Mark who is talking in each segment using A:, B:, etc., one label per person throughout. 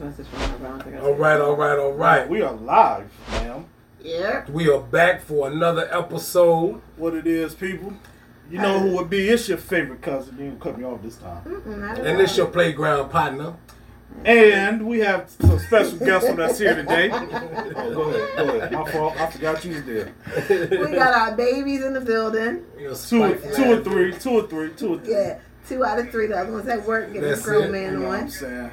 A: All right, all right, all right.
B: We are live, ma'am.
C: Yeah.
A: We are back for another episode.
B: What it is, people. You know who would be? It's your favorite cousin. You didn't cut me off this time.
A: And this your playground partner.
B: And we have some special guests with us here today. Oh, go ahead, go ahead. My fault. I forgot you was there.
C: We got our babies in the building.
A: Your
B: Two,
A: spike
B: two or three, two or three, two or three.
C: Yeah. Two out of three. The other ones at work getting
A: That's
C: the grown
A: it.
C: man
B: You know what I'm
C: on.
B: saying?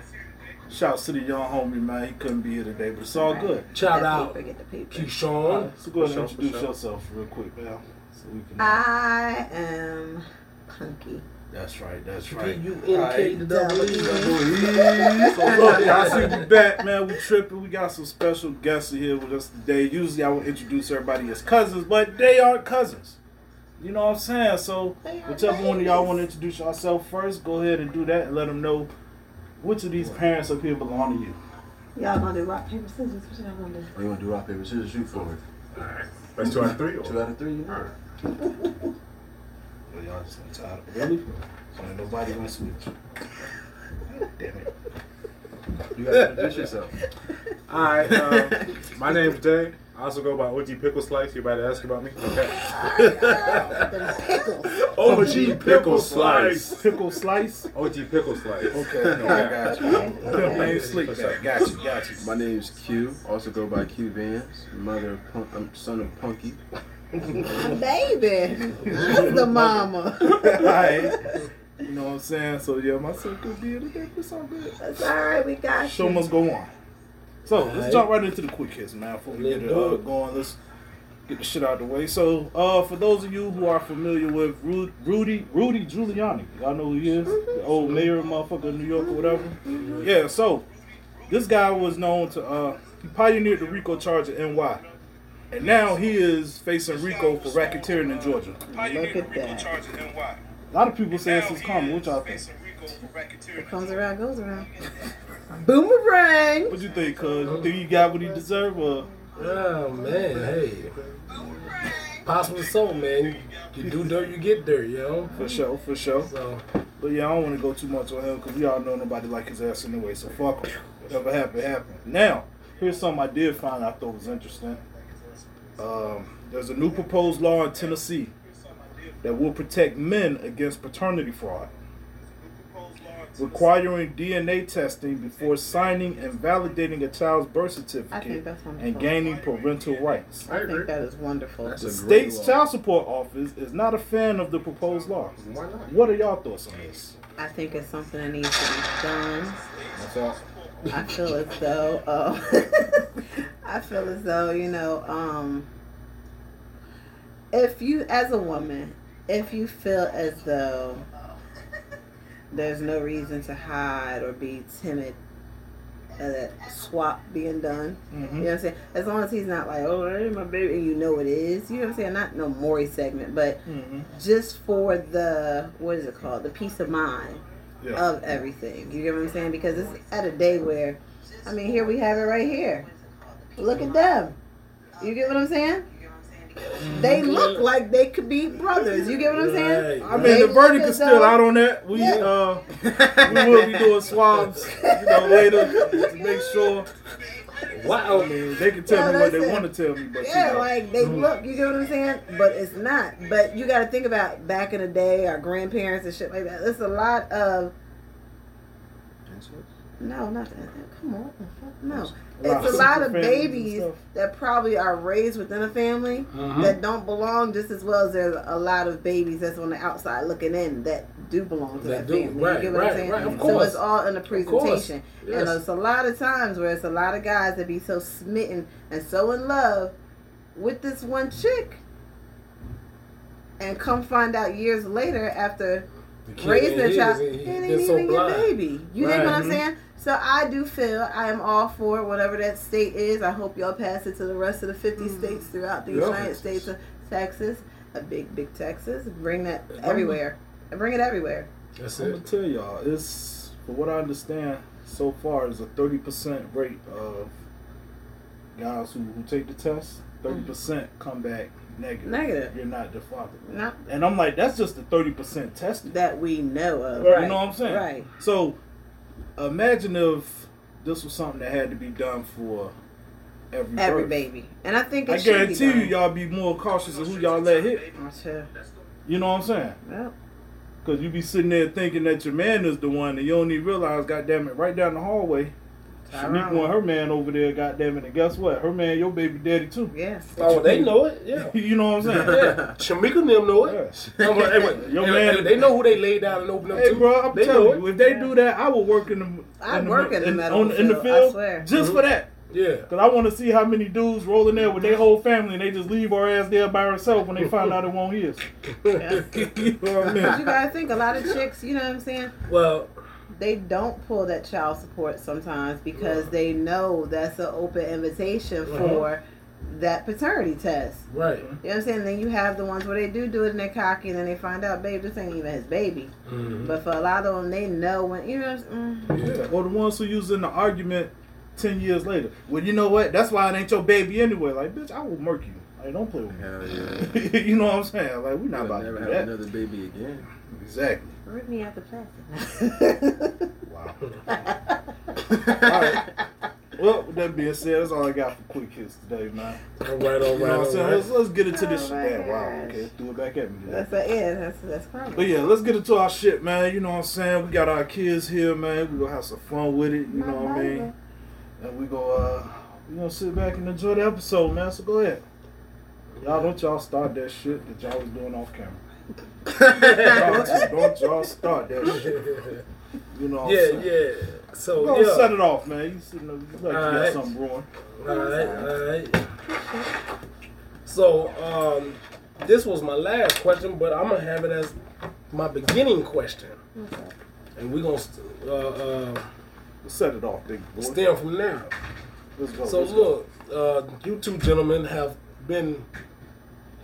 B: Shouts to the young homie, man. He couldn't be here today, but it's all good.
A: Shout out
C: paper, get the paper.
A: Keyshawn.
B: So go ahead and introduce
A: for sure.
B: yourself real quick, man. So we can.
C: I am punky.
B: that's right. That's right.
A: You indicate the double E.
B: So look, y'all see we back, man. We tripping. We got some special guests here with us today. Usually I would introduce everybody as cousins, but they aren't cousins. You know what I'm saying? So whichever one of y'all want to introduce yourself first, go ahead and do that and let them know which of these parents up here belong to you.
C: Y'all gonna do rock, paper, scissors? What y'all gonna do?
D: Or you want to do rock, paper, scissors, shoot for it?
E: That's two out of three. Or?
D: Two out of three, you know?
B: Well, y'all just gonna tie it. Really? So ain't nobody gonna switch. Damn it.
D: You got to introduce yourself.
E: All right. Um, my name's Jay. I also go by OG Pickle Slice. You about to ask about me? Okay.
C: Pickles.
E: OG Pickle Slice.
B: Pickle slice.
E: OG Pickle Slice.
B: Okay, okay, I got you. Pimp ain't slick back. Got you, got you.
D: My name's Q. Also go by Q Vance. Mother of Punk, um, son of Punky.
C: My baby. That's the mama.
B: Alright. You know what I'm saying? So yeah, my son could be in the today. It's all good.
C: That's alright, we got you.
B: Show
C: you.
B: must go on. So let's
A: Alright.
B: jump right into the quick hits, man. Before we
A: Let's
B: get it uh, going, let's get the shit out of the way. So, uh, for those of you who are familiar with Ru- Rudy Rudy Giuliani, y'all know who he is, the old mayor of motherfucker New York or whatever. Yeah. So this guy was known to uh, he pioneered the RICO charge at NY. And now he is facing RICO for racketeering in Georgia.
C: Look at that.
B: A lot of people say it's his karma. What y'all think?
C: What comes around goes around. Boomerang.
B: What you think, cuz? You think he got what he deserved, or
A: Oh man, hey. Possible so, man. You do dirt, you get dirt, you know.
B: for sure, for sure.
A: So
B: But yeah, I don't want to go too much on him because we all know nobody like his ass anyway. So fuck him. Whatever happened, happened. Now, here's something I did find I thought was interesting. Um, there's a new proposed law in Tennessee that will protect men against paternity fraud, requiring DNA testing before signing and validating a child's birth certificate and gaining parental rights.
C: I think that is wonderful.
D: That's
B: The state's
D: law.
B: child support office is not a fan of the proposed law.
A: why not?
B: What are y'all thoughts on this?
C: I think it's something that needs to be done.
B: That's all.
C: I feel as though, uh, I feel as though, you know, um, if you, as a woman, if you feel as though there's no reason to hide or be timid of that swap being done, you know what I'm saying? As long as he's not like, oh, that ain't my baby, and you know it is, you know what I'm saying? Not no Maury segment, but
B: Mm-hmm.
C: just for the, what is it called? The peace of mind
B: Yeah.
C: of everything. You get what I'm saying? Because it's at a day where, I mean, here we have it right here. Look at them. You get what I'm saying? They look like they could be brothers. You get what I'm saying?
A: Right.
B: I mean,
C: They
B: the
C: look
B: verdict is still out on that. We
C: Yeah.
B: uh, we will be doing swabs, you know, later to make sure.
A: Wow.
B: I mean, they can tell
C: Yeah,
B: me what they
C: it.
B: want to tell me, but
C: Yeah,
B: you know.
C: like they look. You get what I'm saying? But it's not. But you got to think about back in the day, our grandparents and shit like that. There's a lot of No, not that. Come on. No.
B: A lot
C: It's a lot of
B: single families and
C: babies that probably are raised within a family
A: Mhm.
C: that don't belong just as well as there's a lot of babies that's on the outside looking in that do belong to
A: That
C: that, family.
A: right,
C: you get what
A: right,
C: I'm saying?
A: right, of
C: So
A: course.
C: it's all in the presentation.
A: Yes.
C: And it's a lot of times where it's a lot of guys that be so smitten and so in love with this one chick and come find out years later after
A: The
C: raising
A: ain't
C: their child,
A: he-
C: it
A: he
C: ain't
A: been
C: even
A: so
C: your
A: blind.
C: baby. You
A: Right.
C: know what I'm saying? So I do feel I am all for whatever that state is. I hope y'all pass it to the rest of the 50 states throughout the
A: Mm-hmm. Yeah.
C: United States of Texas, a big, big Texas. Bring that everywhere. And bring it everywhere.
A: That's
B: I'm gonna tell y'all, it's for what I understand so far is a thirty percent rate of guys who, who take the test. Thirty percent come back negative.
C: Negative.
B: You're not the father.
C: Not
B: And I'm like, that's just the thirty percent tested.
C: that we know of.
B: You know what I'm saying?
C: Right.
B: So imagine if this was something that had to be done for every
C: Every
B: birth.
C: baby. And I think it
B: I guarantee
C: be
B: you, y'all be more cautious of who y'all let hit. You know what I'm saying?
C: Well,
B: Because you be sitting there thinking that your man is the one, and you don't even realize, goddamn it, right down the hallway, Shanique
C: Tyrone.
B: want her man over there, goddamn it, and guess what? Her man, your baby daddy too.
C: yeah.
A: Oh, they know it. Yeah.
B: you know what I'm saying?
A: Yeah. Shamika and them know it.
B: Yeah.
A: I'm like, hey, wait,
B: Your man-
A: they know who they laid down and opened up
B: Hey,
A: to.
B: bro, I'm
A: they
B: telling
A: know
B: you, if they do that, I will work in the.
C: I
B: in the,
C: work in the medical
B: on, in the
C: field, I
B: field
C: swear.
B: just for mm-hmm. that.
A: Yeah.
B: Cause I want to see how many dudes rolling there with their whole family and they just leave our ass there by herself when they find out it won't his.
C: Yeah.
B: you know what I
C: But you gotta think a lot of chicks, you know what I'm saying?
A: Well,
C: They don't pull that child support sometimes because they know that's an open invitation
A: Uh-huh.
C: for that paternity test.
A: right.
C: You know what I'm saying? Then you have the ones where they do do it and they're cocky and then they find out, babe, this ain't even his baby.
A: Mhm.
C: But for a lot of them, they know when, you know what I'm saying?
B: Yeah. Or the ones who use in the argument ten years later. Well, you know what? That's why it ain't your baby anyway. Like, bitch, I will murk you. Like, don't play with me.
D: Hell yeah.
B: you know what I'm saying? Like, we're not
D: I'll
B: about to
D: never
B: do
D: have
B: that.
D: another baby again.
B: Exactly.
C: Rip me out the plastic.
B: Wow. all right. Well, with that being said, that's all I got for quick hits today, man.
A: All right, all
B: You know
A: right,
B: what I'm
A: all
B: saying?
A: right.
B: Let's, let's get into this
C: Oh
B: shit.
C: my
B: Man, wow.
C: gosh.
B: Okay, threw it back at me.
C: that's a, yeah, that's that's fine.
B: But yeah, let's get into our shit, man. You know what I'm saying? We got our kids here, man. We gonna have some fun with it. You know what I mean? And we go, uh, we gonna sit back and enjoy the episode, man. So go ahead. Y'all don't y'all start that shit that y'all was doing off camera. Y'all just don't y'all start that shit. You know what
A: yeah,
B: I'm saying?
A: yeah. So,
B: Go
A: yeah.
B: set it off, man. You sitting there, you like you got
A: Alright.
B: something brewing.
A: All right, all right. So, um, this was my last question, but I'm gonna have it as my beginning question, okay. and we're gonna st- uh, uh,
B: Set it off, big boy.
A: stem from there.
B: Let's go.
A: So
B: let's go.
A: look, uh, you two gentlemen have been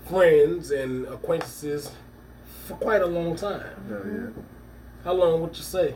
A: friends and acquaintances for quite a long time.
D: Yeah.
A: How long would you say?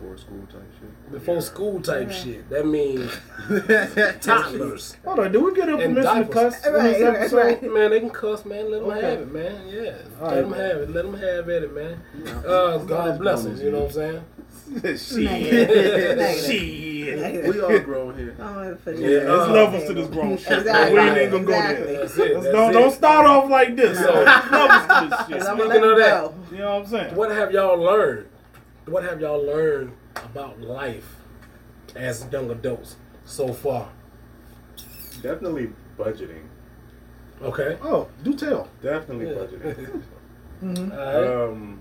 D: Before school type shit.
A: Before school type shit. That means toddlers.
B: Hold on, do we get a permission to cuss in
C: Right,
B: this
C: right, right.
A: Man, they can cuss, man. Let them
B: Okay.
A: have it, man. Yeah,
B: All
A: let
B: right,
A: them
B: man.
A: have it. Let them have at it, man. Uh, God bless them. You know what I'm saying?
B: Shit.
C: Negative. Negative.
B: Shit.
D: We all grown here.
C: I'm gonna
A: Yeah,
C: you
A: there's
C: on the
B: levels to this grown shit.
C: Exactly.
B: We ain't even gonna go
C: exactly.
B: there.
A: That's it. That's
B: don't,
A: it.
B: don't start off like this.
A: So-
B: So, levels to this shit.
C: 'Cause I'm
A: Speaking of that,
C: go.
B: You know what I'm saying?
A: What have y'all learned? What have y'all learned about life as young adults so far?
E: Definitely budgeting.
A: Okay.
B: Oh, do tell.
E: Definitely
A: Yeah.
E: budgeting.
B: Mm-hmm.
A: All right.
E: um,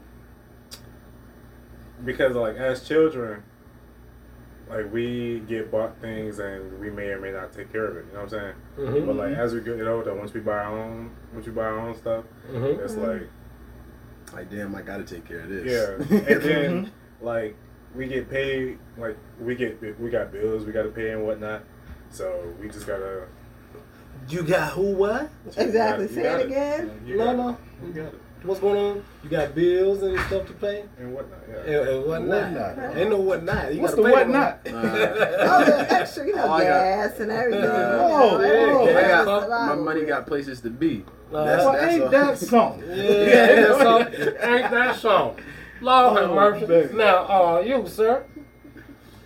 E: because like as children, like we get bought things and we may or may not take care of it. You know what I'm saying?
A: Mhm.
E: But like as we get older, once we buy our own, once we buy our own stuff,
A: Mhm.
E: it's like
D: Like, damn, I gotta take care of this.
E: yeah. And then like we get paid, like we get we got bills we got to pay and whatnot. So we just gotta.
A: You got who? What?
C: Exactly.
E: You
C: Say it again.
E: You
A: No,
E: got
A: no.
E: it. You got it
A: What's going on? You got bills and stuff to pay,
E: and whatnot. Yeah.
A: and, and whatnot.
B: Whatnot.
A: Ain't no whatnot. You
B: What's
A: gotta
B: the
A: pay
B: what not?
C: Oh, the extra, you know,
D: Oh, I got-
C: gas and everything.
B: Oh,
C: you know,
B: oh.
A: I got-
D: My money got places to be.
A: Uh,
D: That's-
B: Well,
D: that's
B: ain't
D: all.
B: that something?
A: Yeah, so, ain't that so? Lord have
B: Oh,
A: mercy.
B: baby.
A: Now, uh, you, sir.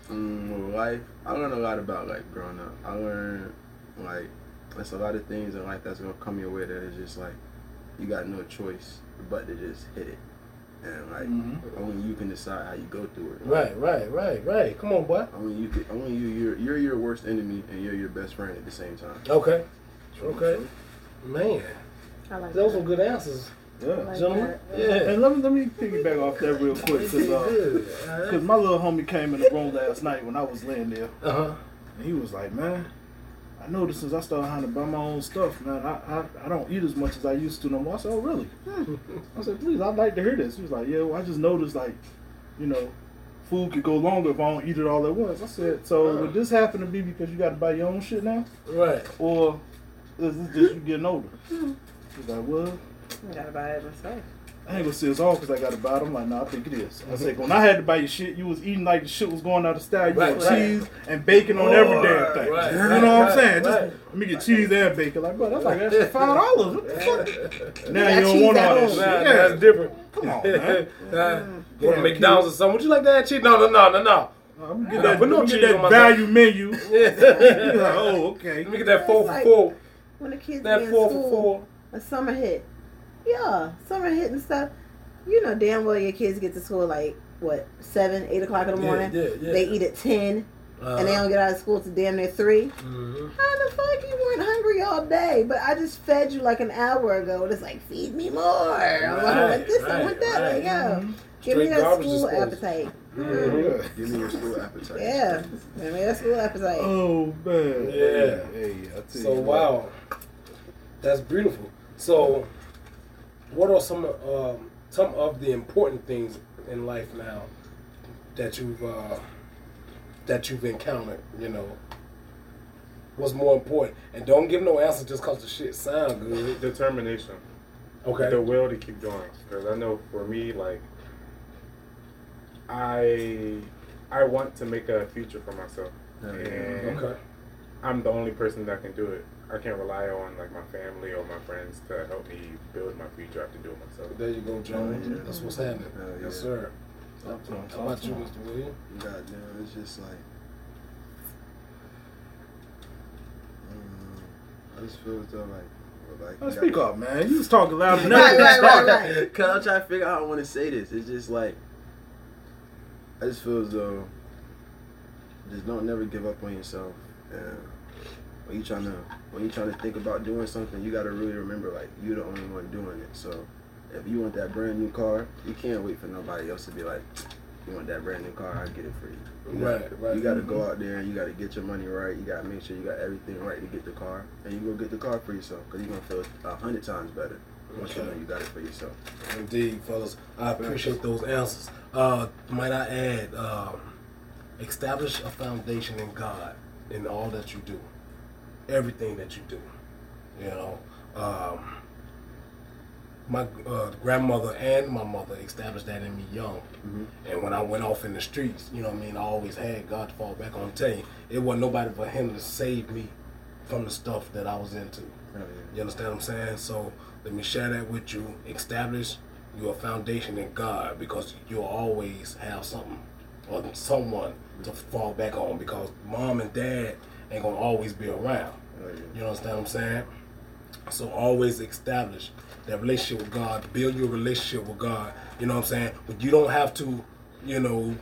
D: Mm, life, I learned a lot about like growing up. I learned like there's a lot of things in life that's gonna come your way that is just like you got no choice but to just hit it. and like
A: Mhm.
D: only you can decide how you go through it.
A: Right, right, right, right. Come on, boy.
D: Only you can. Only you. You're you're your worst enemy, and you're your best friend at the same time.
A: Okay. Okay. Man,
C: I like
A: those
C: that.
A: were good answers,
B: Yeah.
C: Like
A: gentlemen. Yeah.
B: And let me let me piggyback off that real quick because uh. 'cause my little homie came in the room last night when I was laying there,
A: Uh huh.
B: and he was like, "Man, I noticed since I started having to buy my own stuff, man, I, I, I don't eat as much as I used to no more." I said, "Oh, really?" I said, "Please, I'd like to hear this." He was like, "Yeah, well, I just noticed like, you know, food could go longer if I don't eat it all at once." I said, "So would this happen to be because you got to buy your own shit now,
A: Right.
B: or is this just you getting older?" He's like, "Well."
C: I gotta buy it myself.
B: I ain't gonna say it's all because I got to buy it. I'm like, nah, I think it is. I said, when I had to buy your shit, you was eating like the shit was going out of style. You
A: Right,
B: had
A: right.
B: cheese and bacon on every damn thing.
A: right,
B: you
A: right,
B: know what I'm saying? Just let me get cheese and bacon. Like, bro, that's like extra five dollars. What the fuck? Now you don't want all that shit.
A: Nah,
B: Yeah.
A: that's different.
B: Come on, man.
A: uh, go to McDonald's or something. Would you like that cheese? No, no, no, no, no.
B: I'm gonna get that,
A: put no
B: let
A: cheese
B: get
A: on my
B: that value menu. You're like, oh, okay.
A: Let me get that four for
C: Like-
A: four.
C: When the kids
A: That
C: be in
A: four for four.
C: a summer hit. Yeah, summer hit and stuff. You know damn well your kids get to school like what seven, eight o'clock in the morning.
A: yeah, yeah.
C: They eat at ten,
A: Uh,
C: and they don't get out of school to damn near 3
A: mhm.
C: How the fuck you weren't hungry all day? But I just fed you like an hour ago. And it's like feed me more. I want
A: Right,
C: this. I
A: right,
C: want that.
A: right.
C: Like, yo, give me that school
A: disposal.
C: appetite.
A: Mhm.
D: Give me your school appetite.
C: Yeah, give me that school appetite.
B: Oh man.
A: Yeah.
B: Hey, I tell
A: So
B: you
A: wow, that's beautiful. So, what are some um, some of the important things in life now that you've uh, that you've encountered? You know, what's more important? And don't give no answer just cause the shit sound good.
E: Determination.
A: Okay.
E: The will to keep going. Because I know for me, like, I I want to make a future for myself. And
A: Okay.
E: I'm the only person that can do it. I can't rely on like my family or my friends to help me build my future. I have to do it myself.
A: There you go, John.
D: Yeah.
A: That's what's happening.
D: Hell
A: Yes, sir.
B: Talk to him,
A: How
B: talk
A: about
B: to
A: you,
B: him.
A: Mr. William?
D: Goddamn, it's just like. mm, I just feel as though like, like.
B: Oh,
D: you
B: speak
D: gotta-
B: up, man. You was talking loud enough.
C: Right, right, right, right.
D: Cause I'm trying to figure out how I want to say this. It's just like I just feel as though just don't never give up on yourself. And when you trying to when you trying to think about doing something, you got to really remember like you're the only one doing it. So if you want that brand new car, you can't wait for nobody else to be like, you want that brand new car, I'll get it for you. You
A: Right,
D: gotta-
A: right.
D: You got to go out there and you got to get your money right. You got to make sure you got everything right to get the car, and you go get the car for yourself because you're gonna feel a hundred times better once you know you got it for yourself.
A: Indeed, fellas. I appreciate those answers. Uh, might I add, um, establish a foundation in God in all that you do, everything that you do. You know, um, my uh, grandmother and my mother established that in me young. And when I went off in the streets, you know what I mean, I always had God to fall back on. I Tell you, it wasn't nobody but Him to save me from the stuff that I was into. You understand what I'm saying? So let me share that with you. Establish your foundation in God because you'll always have something or someone to fall back on because mom and dad ain't gonna always be around. You understand what I'm saying? So always establish that relationship with God. Build your relationship with God. You know what I'm saying? But you don't have to, you know,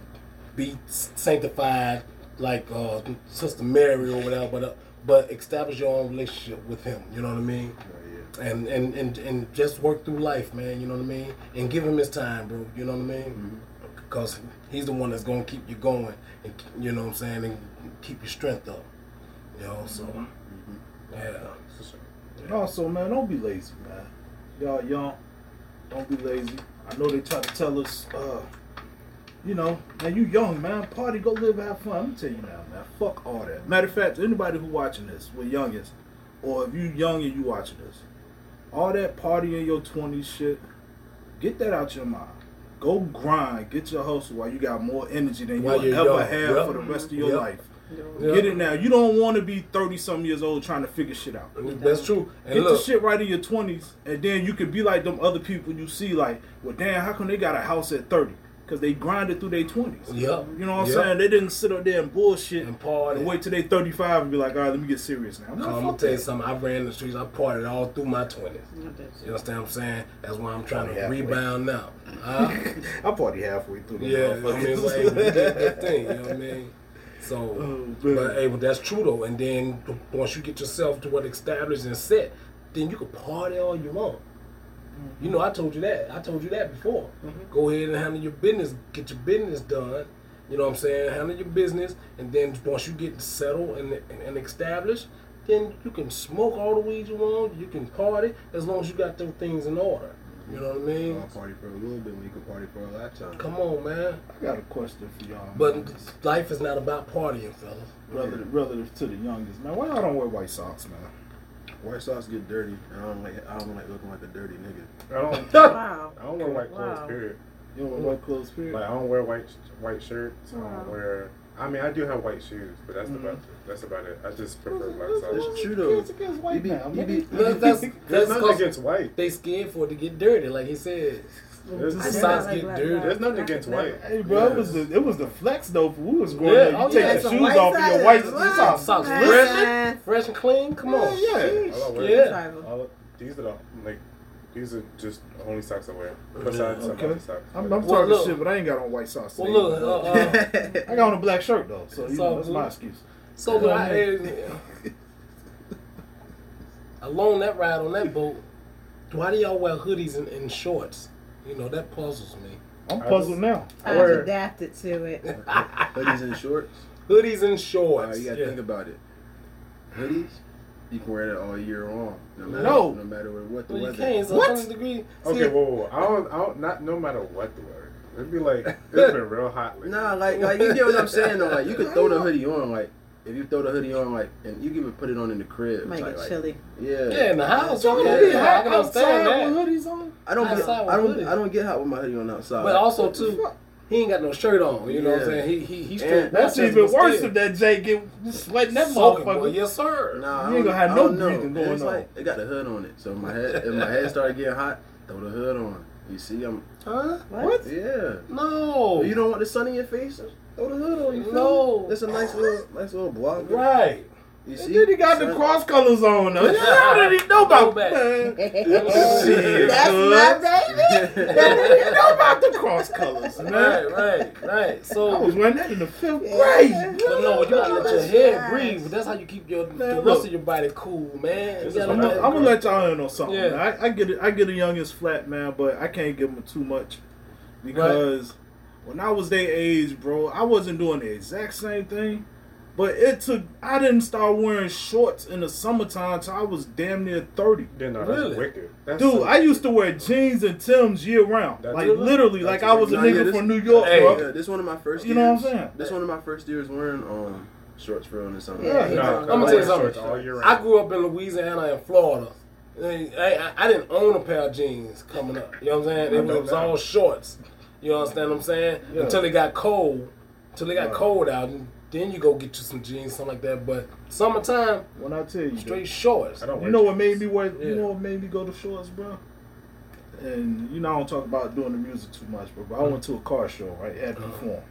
A: be sanctified like uh, Sister Mary or whatever. But uh, but establish your own relationship with Him. You know what I mean? And, and and and just work through life, man. You know what I mean? And give Him His time, bro. You know what I mean? Because He's the one that's gonna keep you going, and you know what I'm saying, and keep your strength up. You know, so yeah.
B: Also, man, don't be lazy, man. Y'all young, don't be lazy. I know they try to tell us, uh, you know, man, you young, man. Party, go live, have fun. I'm gonna tell you now, man. Fuck all that. Matter of fact, anybody who watching this, with youngest, or if you young and you watching this, all that party in your 20s shit, get that out your mind. Go grind, get your hustle while you got more energy than
A: While
B: you'll ever
A: young.
B: have
A: Yep.
B: for the rest of your
A: Yep.
B: life.
A: Yeah.
B: Get it now. You don't want to be 30 some years old trying to figure shit out.
A: That's true. And
B: Get
A: look,
B: the shit right in your twenties, and then you could be like them other people you see. Like, well, damn, how come they got a house at thirty? because they grinded through their twenties.
A: Yep.
B: You know what I'm
A: Yep.
B: saying? They didn't sit up there and bullshit
A: And party.
B: and wait till they 35 and be like, all right, let me get serious now. No,
A: I'm gonna tell you something. I ran the streets. I partied all through my twenties.
C: Not that shit.
A: You understand what I'm saying? That's why I'm trying to
B: Yeah.
A: rebound now. Huh?
B: I party halfway through. the
A: yeah, I mean,
B: motherfuckers.
A: like, that thing. You know what I mean? So,
B: Oh,
A: but hey, but that's true though. And then once you get yourself to what established and set, then you can party all you want. You mm-hmm. know, I told you that. I told you that before. Mm-hmm. Go ahead and handle your business. Get your business done. You know what I'm saying? Handle your business, and then once you get settled and, and, and established, then you can smoke all the weed you want. You can party as long as you got those things in order. You know what I mean?
D: I'll party for a little bit when you can party for a lifetime.
A: Come on, man.
B: I got a question for y'all.
A: But
B: man.
A: life is not about partying, fellas.
B: relative, relative to the youngest, man, why y'all don't wear white socks, man?
D: White socks get dirty. And I don't like. I don't like looking like a dirty nigga.
E: I don't.
C: Wow.
E: I don't wear white clothes.
C: Wow.
E: Period.
B: You don't wear white clothes, period?
E: Like I don't wear white white shirts. I don't wear. I mean, I do have white shoes, but that's
B: Mhm.
E: about that's about it. I just prefer black
D: It's
E: socks.
D: true though.
B: Kids against white
D: You be-
B: now,
D: you
B: nigga.
D: be-
A: That's, that's,
E: There's
A: that's
E: nothing
A: 'cause
E: against white.
A: they scared for it to get dirty, like he said.
E: There's,
A: The socks
C: not like
A: get dirty.
E: there's nothing against white.
B: Hey, bro, it was the it was the flex though. For we was growing
A: Yeah,
B: up. You
A: oh,
B: take
A: yeah,
B: the shoes off and your
C: socks.
B: white
C: What?
B: socks.
A: Socks
C: Man.
A: fresh, fresh and clean. Come on.
B: Yeah.
E: All I wear,
A: Yeah.
E: all, these are the, like these are just only socks I wear. Besides some
B: Okay.
E: other socks.
B: I'm, I'm
A: Well,
B: talking
A: look.
B: shit, but I ain't got on white socks.
A: Well,
B: today.
A: look, uh, uh,
B: I got on a black shirt though, so you know, that's my excuse.
A: so look, I, along that ride on that boat, why do y'all wear hoodies and, and shorts? You know that puzzles me.
B: I'm
E: I
B: puzzled now.
C: I've adapted to it.
D: Hoodies and shorts.
A: Hoodies and
D: Uh,
A: shorts.
D: you gotta
A: yeah.
D: think about it. Hoodies, you can wear that all year long. No matter,
B: No.
D: no matter what the
A: Well, you
D: weather.
A: can't. It's
B: What?
A: 100 degree.
E: Okay, whoa, whoa, whoa. I don't, I don't, not no matter what the weather. It'd be like it's been real hot. Lately.
D: Nah, like, like you get what I'm saying though. Like you could throw the hoodie on, like if you throw the hoodie on, like, and you can even put it on in the crib.
C: Might
D: like,
C: get
D: like,
C: chilly.
D: Yeah.
A: Yeah, in the house.
D: Y'all
A: yeah,
D: don't be
A: I can understand that.
B: with hoodies on.
D: I don't get.
A: Outside with
D: I don't.
A: hoodie.
D: I don't get hot with my hoodie on outside.
A: But also too, he ain't got no shirt on. You know what I'm saying? He he he
D: And
A: straight.
B: That's even worse
A: still.
B: if that Jay get sweating that
A: Soaking, boy.
B: motherfucker.
A: Yes, sir.
D: Nah,
B: You ain't gonna have no breathing going
D: it's
B: on.
D: Like, it got the hood on it, so my head, if my head started getting hot, throw the hood on. You see, I'm.
A: Huh?
C: What?
D: Yeah.
A: No.
D: You don't want the sun in your face? Throw the hood on. You
A: No.
D: It's a nice little, nice little block.
A: Right.
D: You
B: And
D: see?
B: then he got the cross colors on though. Y'all didn't know about
A: that?
B: man.
C: That's my
B: cuz.
C: baby.
B: Y'all didn't know about the cross colors, man.
A: Right, right, right.
B: So I was
A: So,
B: wearing that in the fifth
C: Yeah.
B: grade.
A: but no, you gotta let your head breathe. That's how you keep your the rest
B: look.
A: of your body cool, man. You
E: This
A: gotta
E: is
B: I'm gonna, I'm gonna let y'all in on something.
A: Yeah.
B: man. I, I get it. I get a youngest flat man, but I can't give him too much because when I was their age, bro, I wasn't doing the exact same thing. But it took. I didn't start wearing shorts in the summertime until I was damn near thirty.
E: Then no,
A: Really?
E: that's wicked. That's
B: Dude,
E: so-
B: I used to wear jeans and Tims year round.
E: That's
B: like
E: really-
B: literally,
E: that's
B: like I was a nigga
D: yeah, this-
B: from New York,
A: Hey,
B: bro.
D: Yeah, this one of my first.
B: You
D: years,
B: know what I'm saying?
D: This one of my first years wearing um shorts for in the summer.
C: Yeah,
B: Yeah.
E: No,
C: I'm
A: gonna tell you something.
E: shorts all year.
A: I grew up in Louisiana and Florida. I, I, I didn't own a pair of jeans coming up. You know what I'm saying? It was, it was all shorts. You understand what I'm saying?
B: Yeah.
A: Until it got cold. Until it got
B: Right.
A: cold out. And then you go get you some jeans, something like that. But summertime,
B: When I tell you,
A: straight shorts.
E: I don't
B: You
E: wear
B: know what made me wear?
A: Yeah.
B: You know what made me go to shorts, bro? And you know I don't talk about doing the music too much, but bro, I went to a car show, right? Had to
A: Uh-huh.
B: perform.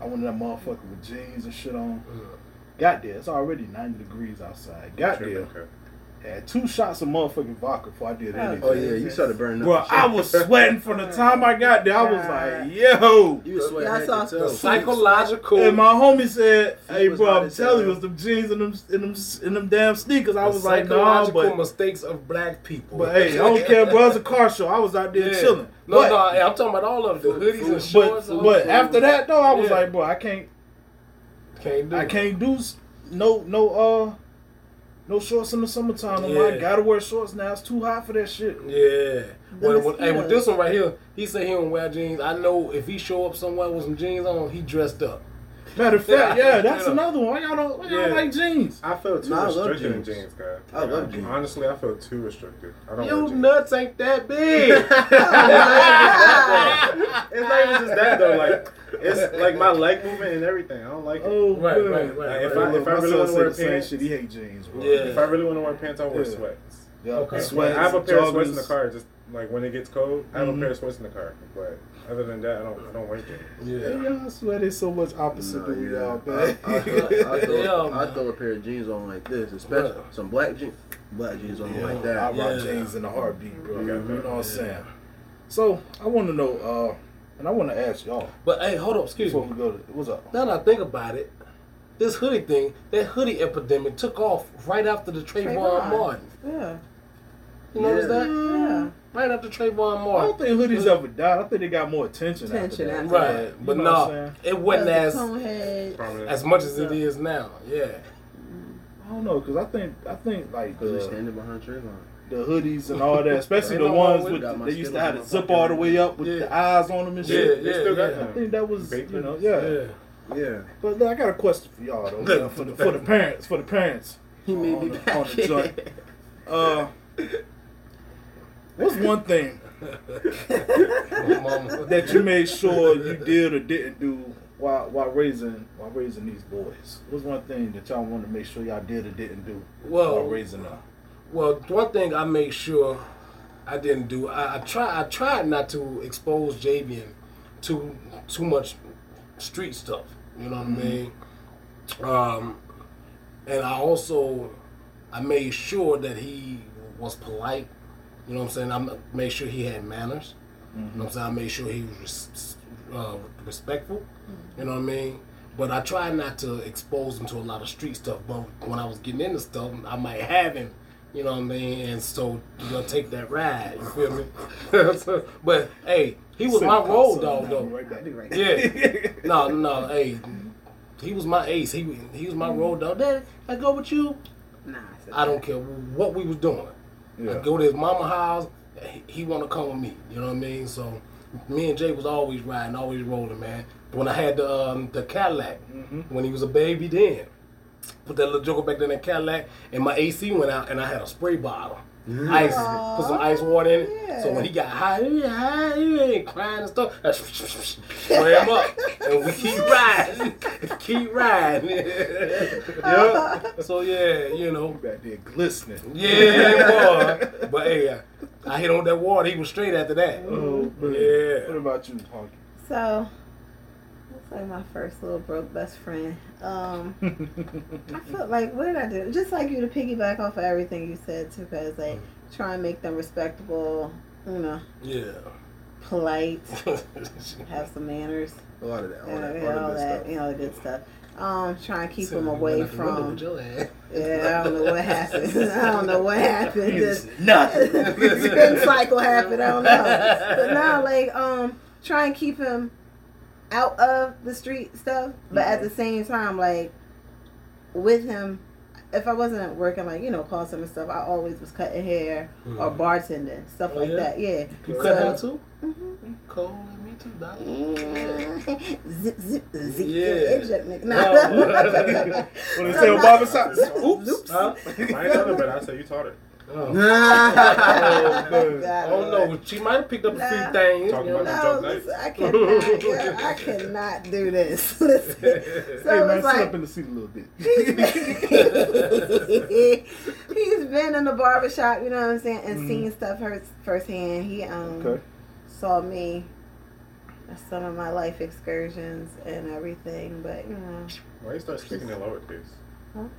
B: I went in that motherfucker with jeans and shit on.
A: Uh,
B: Got there. It's already 90 degrees outside. Got there.
E: Okay.
B: Had two shots of motherfucking vodka before I did anything.
D: Oh yeah, you started burning up.
B: Bro. I was sweating from the time I got there. I was like, yo.
D: You was sweating
C: Y'all saw
D: to.
A: Psychological.
B: And my homie said, "Hey, bro,
D: hot
B: I'm telling you,
D: hell.
B: it was them jeans and them and them and them damn sneakers." I was like, "Nah,
A: psychological
B: but
A: mistakes of black people.
B: but hey, I don't care, bro. It's a car show. I was out there
A: Yeah.
B: chilling.
A: No,
B: but,
A: no, hey, I'm talking about all of it. The hoodies and
B: but
A: shorts. all
B: but after that though, I was
A: Yeah.
B: like, bro, I can't,
A: can't do
B: I can't do no no uh no shorts in the summertime. no more. I
A: Yeah.
B: gotta wear shorts now. It's too hot for that shit.
A: Yeah.
C: The
A: When, when, hey, with this one right here, he said he don't wear jeans. I know if he show up somewhere with some jeans on, he dressed up.
B: Matter of fact,
A: Yeah.
B: yeah, that's
A: Yeah.
B: another one. Why y'all don't? Why y'all
A: Yeah.
B: like jeans?
E: I feel too
D: Nah, I love
E: restricted in
D: jeans.
E: jeans, guy.
D: I love jeans.
E: Honestly, I feel too restricted. I don't wear
A: Your nuts ain't that big.
E: It's not even just that though. Like it's like my leg movement and everything. I don't like it.
B: Oh,
A: Right, right, right,
E: Like, if
A: right.
E: I if I
B: My
E: really
B: son
E: want to
B: said
E: wear
B: the same
E: pants,
B: shit. He hate jeans, bro.
A: Yeah.
E: if I really want to wear pants, I wear
B: Yeah.
E: sweats.
B: Yeah,
A: Okay.
B: sweats,
E: I have a pair of sweats in the car. Just like when it gets cold, I have
B: Mhm.
E: a pair of sweats in the car. But other than that, I don't I don't wear them.
A: Yeah.
B: y'all swear there's so much opposite
D: No,
B: to we
D: yeah.
B: are,
D: I,
B: man.
D: I, throw, I, throw,
A: Yeah,
D: I throw a pair of jeans on like this, especially
A: Right.
D: some black jeans, black jeans on
A: Yeah.
D: like that.
B: I
D: that.
B: rock
A: Yeah.
B: jeans in a heartbeat, bro. You know what I'm saying? So I want to know, uh, and I want to ask y'all
A: But hey, hold up, excuse
B: before
A: me.
B: we go to what's up.
A: Now that I think about it, this hoodie thing, that hoodie epidemic took off right after the Trayvon,
C: Trayvon.
A: Martin.
C: Yeah.
A: You notice
D: Yeah.
A: that?
C: Yeah.
A: Right after Trayvon
B: more.
A: I
B: don't think hoodies ever died. I think they got more attention.
C: Attention
B: after that.
C: after
A: Right,
B: You
A: but
B: know
A: no, it wasn't
C: The
A: as as much as it is now. Yeah,
B: I don't know because I think I think like
D: Because they're
B: the,
D: standing behind Trayvon.
B: the hoodies and all that, especially the ones
A: wrong with
B: with the, they used to have
D: in
B: the zip all the way up with
A: Yeah.
B: the eyes on them and
A: yeah,
B: shit.
A: yeah,
E: still got
A: yeah.
B: I think that was
E: Baked
B: you know yeah.
A: yeah.
D: Yeah.
B: But I got a question for y'all though man, for the for the parents for the parents.
D: He may
B: on
D: be
B: the-
D: back.
B: on the joint. Uh, what's one thing that you made sure you did or didn't do while while raising while raising these boys? What's one thing that y'all want to make sure y'all did or didn't do while raising them?
A: well, one thing I made sure I didn't do. I, I try. I tried not to expose Javian to too much street stuff. You know what I mean? Um, and I also I made sure that he was polite. You know what I'm saying? I made sure he had manners. You know what I'm saying? I made sure he was res- uh, respectful. You know what I mean? But I tried not to expose him to a lot of street stuff. But when I was getting into stuff, I might have him. You know what I mean? And so you know, take that ride. You feel me? But hey, he was my road dog though.
B: Right back.
A: Yeah. No, no, hey, he was my ace. He he was my road dog. Daddy, I go with you.
C: Nah, it's
A: I don't care what we was doing.
B: Yeah.
A: I go to his mama house. He, want to come with me. You know what I mean? So me and Jay was always riding, always rolling, man. When I had the um, the Cadillac, when he was a baby, then put that little joker back in that Cadillac, and my AC went out, and I had a spray bottle. Mm-hmm. Ice, put some ice water in it. So when he got high, he high, he ain't crying and stuff. I spray him up, and we keep riding, keep riding. yeah. So yeah, you know.
B: Back there glistening.
A: Yeah, boy. But hey, I, I hit on that water. He was straight after that.
B: Oh, man.
A: Yeah.
B: What about you, Honky?
C: So, looks like my first little broke best friend. Um, I felt like, what did I do? Just like you to piggyback off of everything you said, too, because like try and make them respectable, you know,
A: Yeah.
C: polite, have some manners,
D: A lot of that. All
C: you know,
D: that,
C: yeah,
D: all
C: all
D: the good
C: that,
D: stuff.
C: you know, the good stuff. Um, try and keep
A: So
C: them away
A: went out the window
C: from.
A: with.
C: Yeah, I don't know what happened. I don't know what happened. Just
B: Nothing.
C: spin cycle happened. I don't know. But now, like, um, try and keep him out of the street stuff, but at the same time, like, with him, if I wasn't working, like, you know, call center stuff, I always was cutting hair or bartending, stuff
A: Oh,
C: like
A: yeah?
C: that. Yeah.
A: You
C: So-
A: cut hair too?
C: Mm-hmm.
A: Cold me too, dog.
C: zip, zip, zip,
A: Yeah. No.
B: What they say barber? Oops.
A: Huh?
E: I ain't tell her, but I say you taught her.
A: Oh.
B: Oh.
A: I don't know. She might have picked up a few
C: Nah.
A: things.
E: Talking
A: you know.
E: about
C: No, listen, I cannot, yeah, I cannot do this. Listen. So
B: Hey, man,
C: it's
B: sit
C: like,
B: up in the seat a little bit.
C: he's been in the barbershop, you know what I'm saying, and seen stuff first, firsthand. He um
B: Okay.
C: saw me at some of my life excursions and everything, but you know,
E: Why you start speaking in lowercase?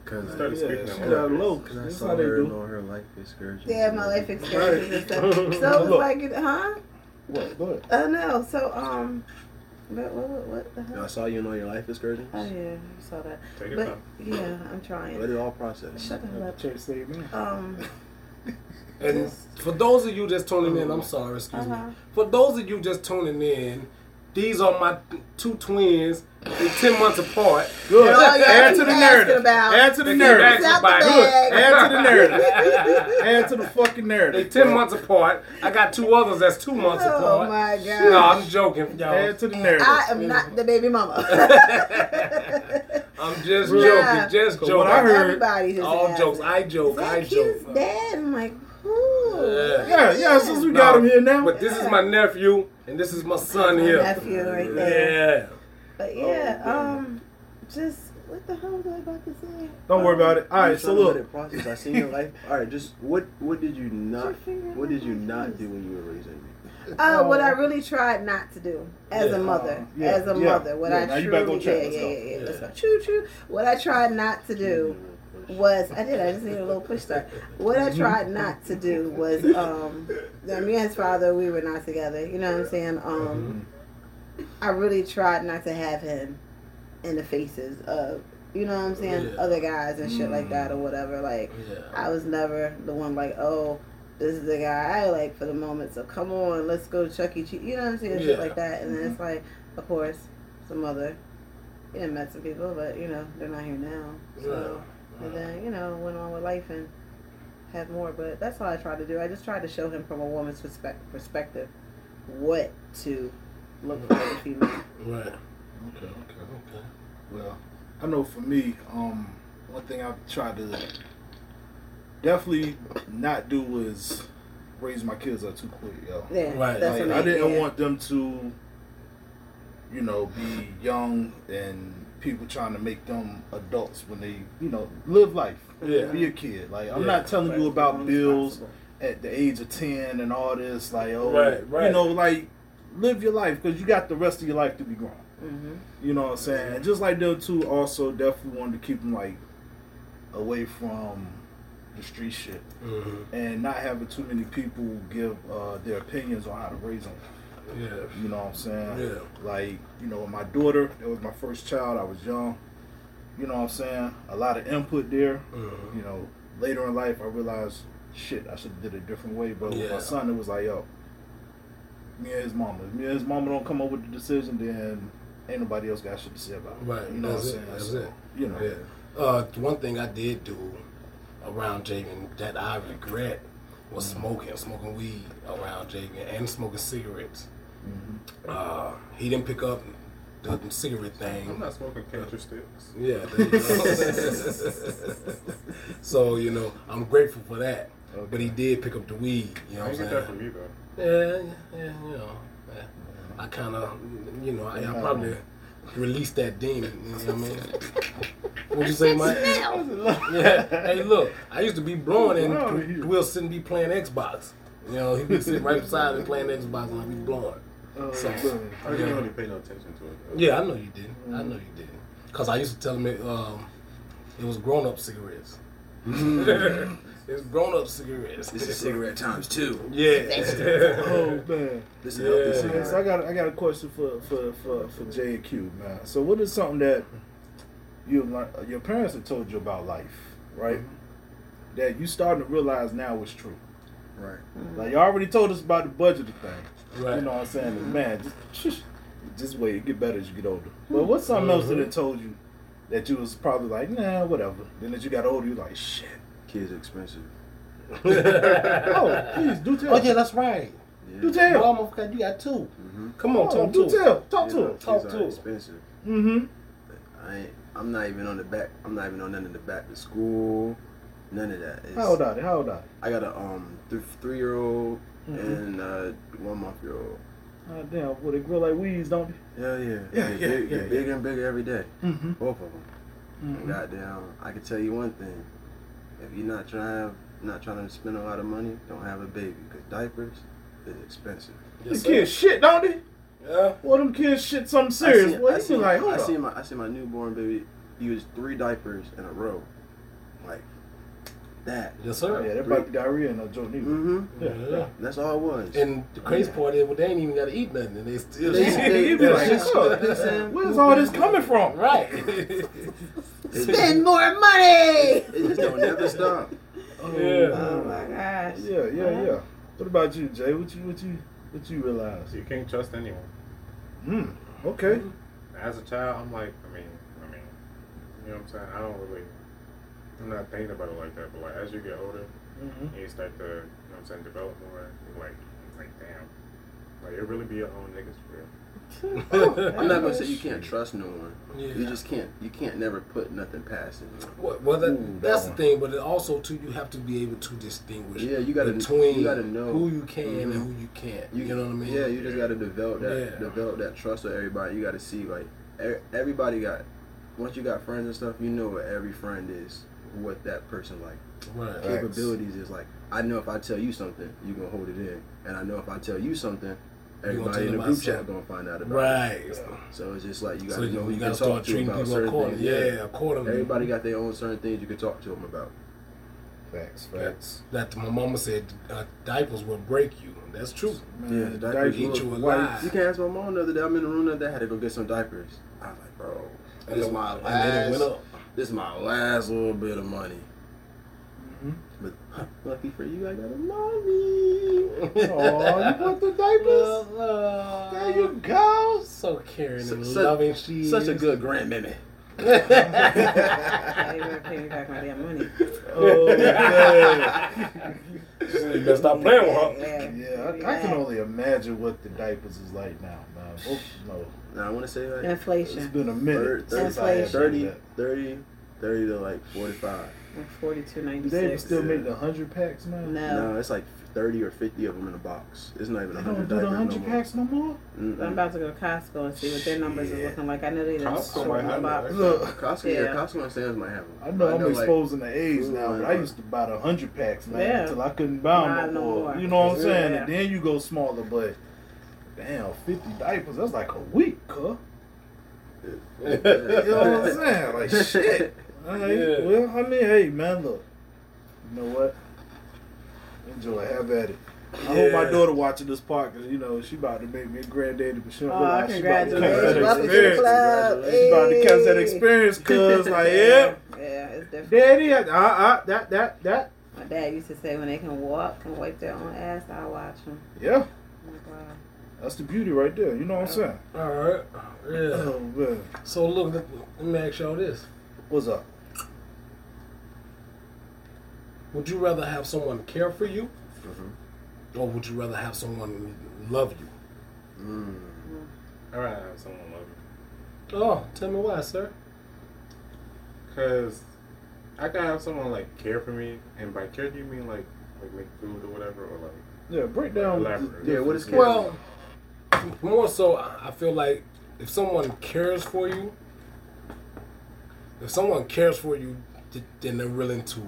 D: Cause,
E: Started
B: Yeah,
E: speaking
B: she got low.
D: Cause I saw her
B: do.
D: on her life excursion.
C: yeah, my life excursions and stuff. So it was like, huh?
B: What? Go ahead.
C: Oh no, so um, what what what, what the
D: I saw you on your life excursions.
C: Oh yeah, I saw that.
E: Take your
C: But
E: time.
C: yeah, I'm trying.
D: Let it all process.
C: Shut the hell up.
B: Church saved me.
C: Um,
A: And for those of you just tuning in, I'm sorry, excuse
C: Uh-huh.
A: me. For those of you just tuning in, these are my two twins. They're 10 months apart.
B: Good.
C: Yeah,
B: Add to the narrative.
C: about-
B: Add to the narrative.
A: asking
C: Out the
A: about it.
C: bag.
B: Add to the narrative. Add to the fucking
A: They
B: narrative.
A: 10 months apart. I got two others that's two months
C: oh
A: apart.
C: Oh
A: my
C: god. No.
A: I'm joking, y'all.
B: Add to the narrative.
C: I am not the baby mama.
A: I'm just
C: Yeah.
A: joking, just
B: So
A: joking.
B: what I heard-
C: Everybody just
A: All
C: asked.
A: jokes. I joke,
C: Is
A: I
C: that kid's
A: joke.
C: dad? I'm like, who?
A: Yeah.
B: Yeah, yeah, since we
A: No,
B: got him here now.
A: But this is my nephew, and this is my son
C: My
A: here.
C: nephew right there.
A: Yeah.
C: But yeah, um, just What the hell was I about to say?
B: Don't worry about it. All right, so
D: trying to let
B: look.
D: process. I seen your life. All right, just what what did you not what did you not do when you were raising me?
C: Oh, what I really tried not to do as
A: Yeah.
C: a mother,
B: Yeah,
C: as a
B: yeah,
C: mother, what
B: yeah,
C: I
B: now
C: truly,
B: back on
C: yeah,
B: track.
C: yeah,
B: Let's
C: yeah,
B: go.
C: yeah,
A: Yeah.
C: let's go. Choo choo. What I tried not to do was I did. I just need a little push start. What I tried not to do was um, me and his father we were not together. You know what I'm saying? Um, I really tried not to have him in the faces of you know what I'm saying
A: Yeah.
C: other guys and shit like that or mm. whatever. Like
A: Yeah.
C: I was never the one like oh. This is the guy I like for the moment, so come on, let's go Chuck E. Cheese. You know what I'm saying? Shit like that. And then it's mm-hmm. like, of course, some other, you know, met some people, but you know, they're not here now. So, and then, you know, went on with life and had more. But that's all I tried to do. I just tried to show him from a woman's perspec- perspective what to look for in a female.
A: Right.
B: Okay, okay.
A: Okay.
B: Well, I know for me, um, one thing I've tried to definitely not do was raise my kids up too quick, yo.
C: Yeah,
A: Right.
C: that's
B: Like,
C: what
B: I didn't
C: yeah.
B: want them to, you know, be young and people trying to make them adults when they, you know, live life.
A: Yeah.
B: Be a kid. Like I'm
A: Yeah.
B: not telling you about bills at the age of ten and all this. Like, oh,
A: Right, right.
B: you know, like live your life because you got the rest of your life to be grown.
C: Mhm.
B: You know what I'm saying? And just like them two, also definitely wanted to keep them like away from the street shit
A: Mm-hmm.
B: and not having too many people give uh, their opinions on how to raise them.
A: Yeah.
B: You know what I'm saying?
A: Yeah.
B: Like, you know, my daughter, that was my first child. I was young. You know what I'm saying? A lot of input there.
A: Mhm.
B: You know, later in life, I realized, shit, I should have did it a different way. But with my son, it was like, yo, me and his mama. If me and his mama don't come up with the decision, then ain't nobody else got shit to say about it.
A: Right.
B: You know
A: That's
B: what. I'm saying?
A: That's
B: So,
A: it.
B: You know.
A: Yeah. Uh, one thing I did do around Javen that I regret was
B: Mm-hmm.
A: smoking, smoking weed around Javen and smoking cigarettes.
B: Mm-hmm.
A: Uh, he didn't pick up the cigarette thing.
E: I'm not smoking cancer sticks.
A: Yeah. there you go. so you know, I'm grateful for that. But he did pick up the weed. You know
E: I
A: what I'm
E: get that
A: saying?
E: from you though.
A: Yeah, yeah, you know. Eh, I kind of, you know, I, I probably released that demon. You know what I mean? What'd you say, Mike? Yeah. Hey, look, I used to be blowing and Will sitting be playing Xbox. You know, he'd be sitting right beside me playing Xbox and I'd be blowing.
B: Oh,
A: So,
E: I didn't really pay no attention to it.
A: Yeah, I know you didn't. I mm. know you didn't. Because I used to tell him it, um, it was grown up cigarettes. Mm. it's grown up cigarettes.
D: This is cigarette times two.
A: Yeah.
B: Oh man.
D: This is
A: Yeah.
B: Yeah,
D: cigarette.
B: so I got I got a question for for for, for J and Q, man. So what is something that you uh, your parents have told you about life, right? Mm-hmm. That you starting to realize now is true.
D: Right. Mm-hmm.
B: Like you already told us about the budget thing.
A: Right.
B: You know what I'm saying? And man, just just wait, it get better as you get older. But what's something else that it told you that you was probably like, nah, whatever. Then as you got older, you like, shit.
D: Kids expensive.
B: Oh, please do tell.
A: Oh yeah, that's right.
D: Yeah.
B: do
A: Oh,
B: tell.
A: almost got you got two.
D: Mm-hmm.
A: Come on,
B: Oh,
A: talk
B: do
A: to him.
B: tell. Talk
D: Yeah,
B: to him.
D: kids
A: Talk
D: are
A: to 'em.
D: expensive.
B: Mm-hmm.
D: I ain't, I'm not even on the back. I'm not even on none of the back to school. None of that. It's,
B: How old are they? How old are
D: I got a um th- three year old
B: Mhm.
D: and uh, one month year old.
B: they? Oh, damn, well, they grow like weeds, don't
D: Hell yeah.
B: Yeah,
D: They
B: yeah,
D: big,
B: yeah,
D: Get bigger and bigger every day.
B: Mm-hmm.
D: Both of them. And goddamn, I can tell you one thing. If you're not trying, not trying to spend a lot of money, don't have a baby because diapers is expensive.
B: The kids shit, don't they?
A: Yeah.
B: Well, them kids shit something
D: I
B: serious.
D: seen-
B: Well,
D: I
B: you
D: seen,
B: like, hold
D: I
B: up.
D: seen my I seen my newborn baby use three diapers in a row, like that.
A: Yes,
B: Oh,
A: sir.
B: yeah, that might be diarrhea and a joke neither.
D: Mm-hmm.
B: Yeah, yeah.
D: That's all it was.
A: And the crazy part is, well, they ain't even got to eat nothing, and they still.
D: They- they-
B: You be
D: they-
B: like,
D: they-
B: oh,
D: they
B: where's all this coming from?
A: right.
D: It just,
C: Spend more money.
D: it just don't never stop.
A: yeah.
C: Oh my gosh.
B: Yeah, yeah, yeah. What about you, Jay? What you, what you, what you realize?
E: You can't trust anyone.
B: Hmm. Okay.
E: As a child, I'm like, I mean, I mean, you know what I'm saying? I don't really, I'm not thinking about it like that. But like, as you get older,
B: Mm-hmm.
E: you start to, you know what I'm saying, develop more, like, like, damn, like it really be your own niggas for real.
D: I'm not gonna say you can't trust no one.
A: Yeah.
D: You just can't. You can't never put nothing past anyone.
A: Well, well that,
B: Ooh, that
A: that's the thing, but it also too, you have to be able to distinguish.
D: Yeah, you gotta-
A: between
D: you gotta know.
A: who you can and
D: Mhm.
A: who you can't. You, know what I mean?
D: Yeah, you just gotta develop that
A: Yeah.
D: develop that trust with everybody. You gotta see like e- everybody got once you got friends and stuff, you know what every friend is, what that person like.
A: Right.
E: Facts.
D: Capabilities is like I know if I tell you something, you gonna hold it in, and I know if I tell you something,
A: gonna
D: everybody in the group chat gonna find out about
A: Right.
D: it. So it's just like you gotta
A: you,
D: know who
A: you
D: you
A: gotta
D: can
A: start
D: talk to
A: treating
D: about
A: people
D: certain
A: accordingly.
D: things.
A: Yeah, accordingly.
D: Everybody got their own certain things you can talk to them about.
E: Facts,
A: That,
E: facts.
A: that my mama said uh, diapers will break you. That's true.
D: Yeah, the diapers
A: eat you
D: why-
A: alive.
D: You can ask my mom the other day. I'm in the room the other day. I had to go get some diapers. I was like, bro, this is
A: then-
D: my
A: and then it
D: last.
A: went up.
D: This is my last little bit of money.
B: Mhm.
D: But lucky for you, I got a mommy.
B: Oh, you want the diapers? There you go.
A: So caring
D: Su-
A: and
D: su-
A: loving she
D: Such a good grandmammy.
C: I ain't gonna pay me back my damn money.
B: Oh, man.
A: You better stop playing with her.
C: Yeah,
B: Yeah, I, I can only imagine what the diapers is like now, man. Oh, no.
D: Now I want to say like
B: It's
C: Inflation.
B: been a minute
D: Thirty-
B: since I had
C: Inflation.
D: 30, 30, 30 to like 45.
C: Forty two ninety
B: Do they still make the 100 packs, man?
C: No.
D: No, it's like 30 or 50 of them in a box. It's not even
B: They
D: 100
B: don't do the 100
D: no
B: packs no more?
D: Mm-mm.
C: I'm about to go to Costco and see what their numbers are looking like. I know they didn't
E: Costco
C: short
E: might
C: the
E: have
C: box.
B: Look,
D: Costco, yeah.
C: Yeah.
D: Costco and Sam's might have them.
B: I know I'm
D: like,
B: exposing the age
D: Food
B: now, but I used to buy the 100 packs, man,
C: Yeah.
B: until I couldn't buy
C: Buy
B: them
C: no
B: no more.
C: more.
B: You know what I'm saying?
C: Yeah.
B: And then you go smaller, but damn, 50 diapers, that's like a week, huh? You know what I'm saying? Like, shit. All right.
A: Yeah.
B: Well, I mean, hey, man, look. You know what? Enjoy. Have at it. I hope my daughter watching this part because, you know, she about to make me a granddaddy, but she don't
C: Oh,
B: realize she about to catch
C: congratulations.
B: that
C: Welcome to the
B: experience.
C: club.
B: She about to catch that experience because, like,
C: yeah.
B: yeah,
C: Yeah, it's different.
B: daddy, uh, uh, that, that, that.
C: My dad used to say when they can walk and wipe their own ass, I watch them.
B: Yeah,
C: Like, wow.
B: that's the beauty right there. You know what I'm saying?
A: All right. Yeah.
B: Oh, man.
A: So look, let let me ask y'all this:
B: What's up?
A: Would you rather have someone care for you,
D: Mhm.
A: or would you rather have someone love you?
D: Mm.
E: I'd rather have someone love me.
A: Oh, tell me why, sir.
E: Cause I can have someone like care for me, and by care do you mean like like make food or whatever, or like
B: Yeah, break down.
E: Elaborate.
B: the
D: Yeah, what is
B: care?
A: Well, more so, I I feel like if someone cares for you, if someone cares for you, then they're willing to,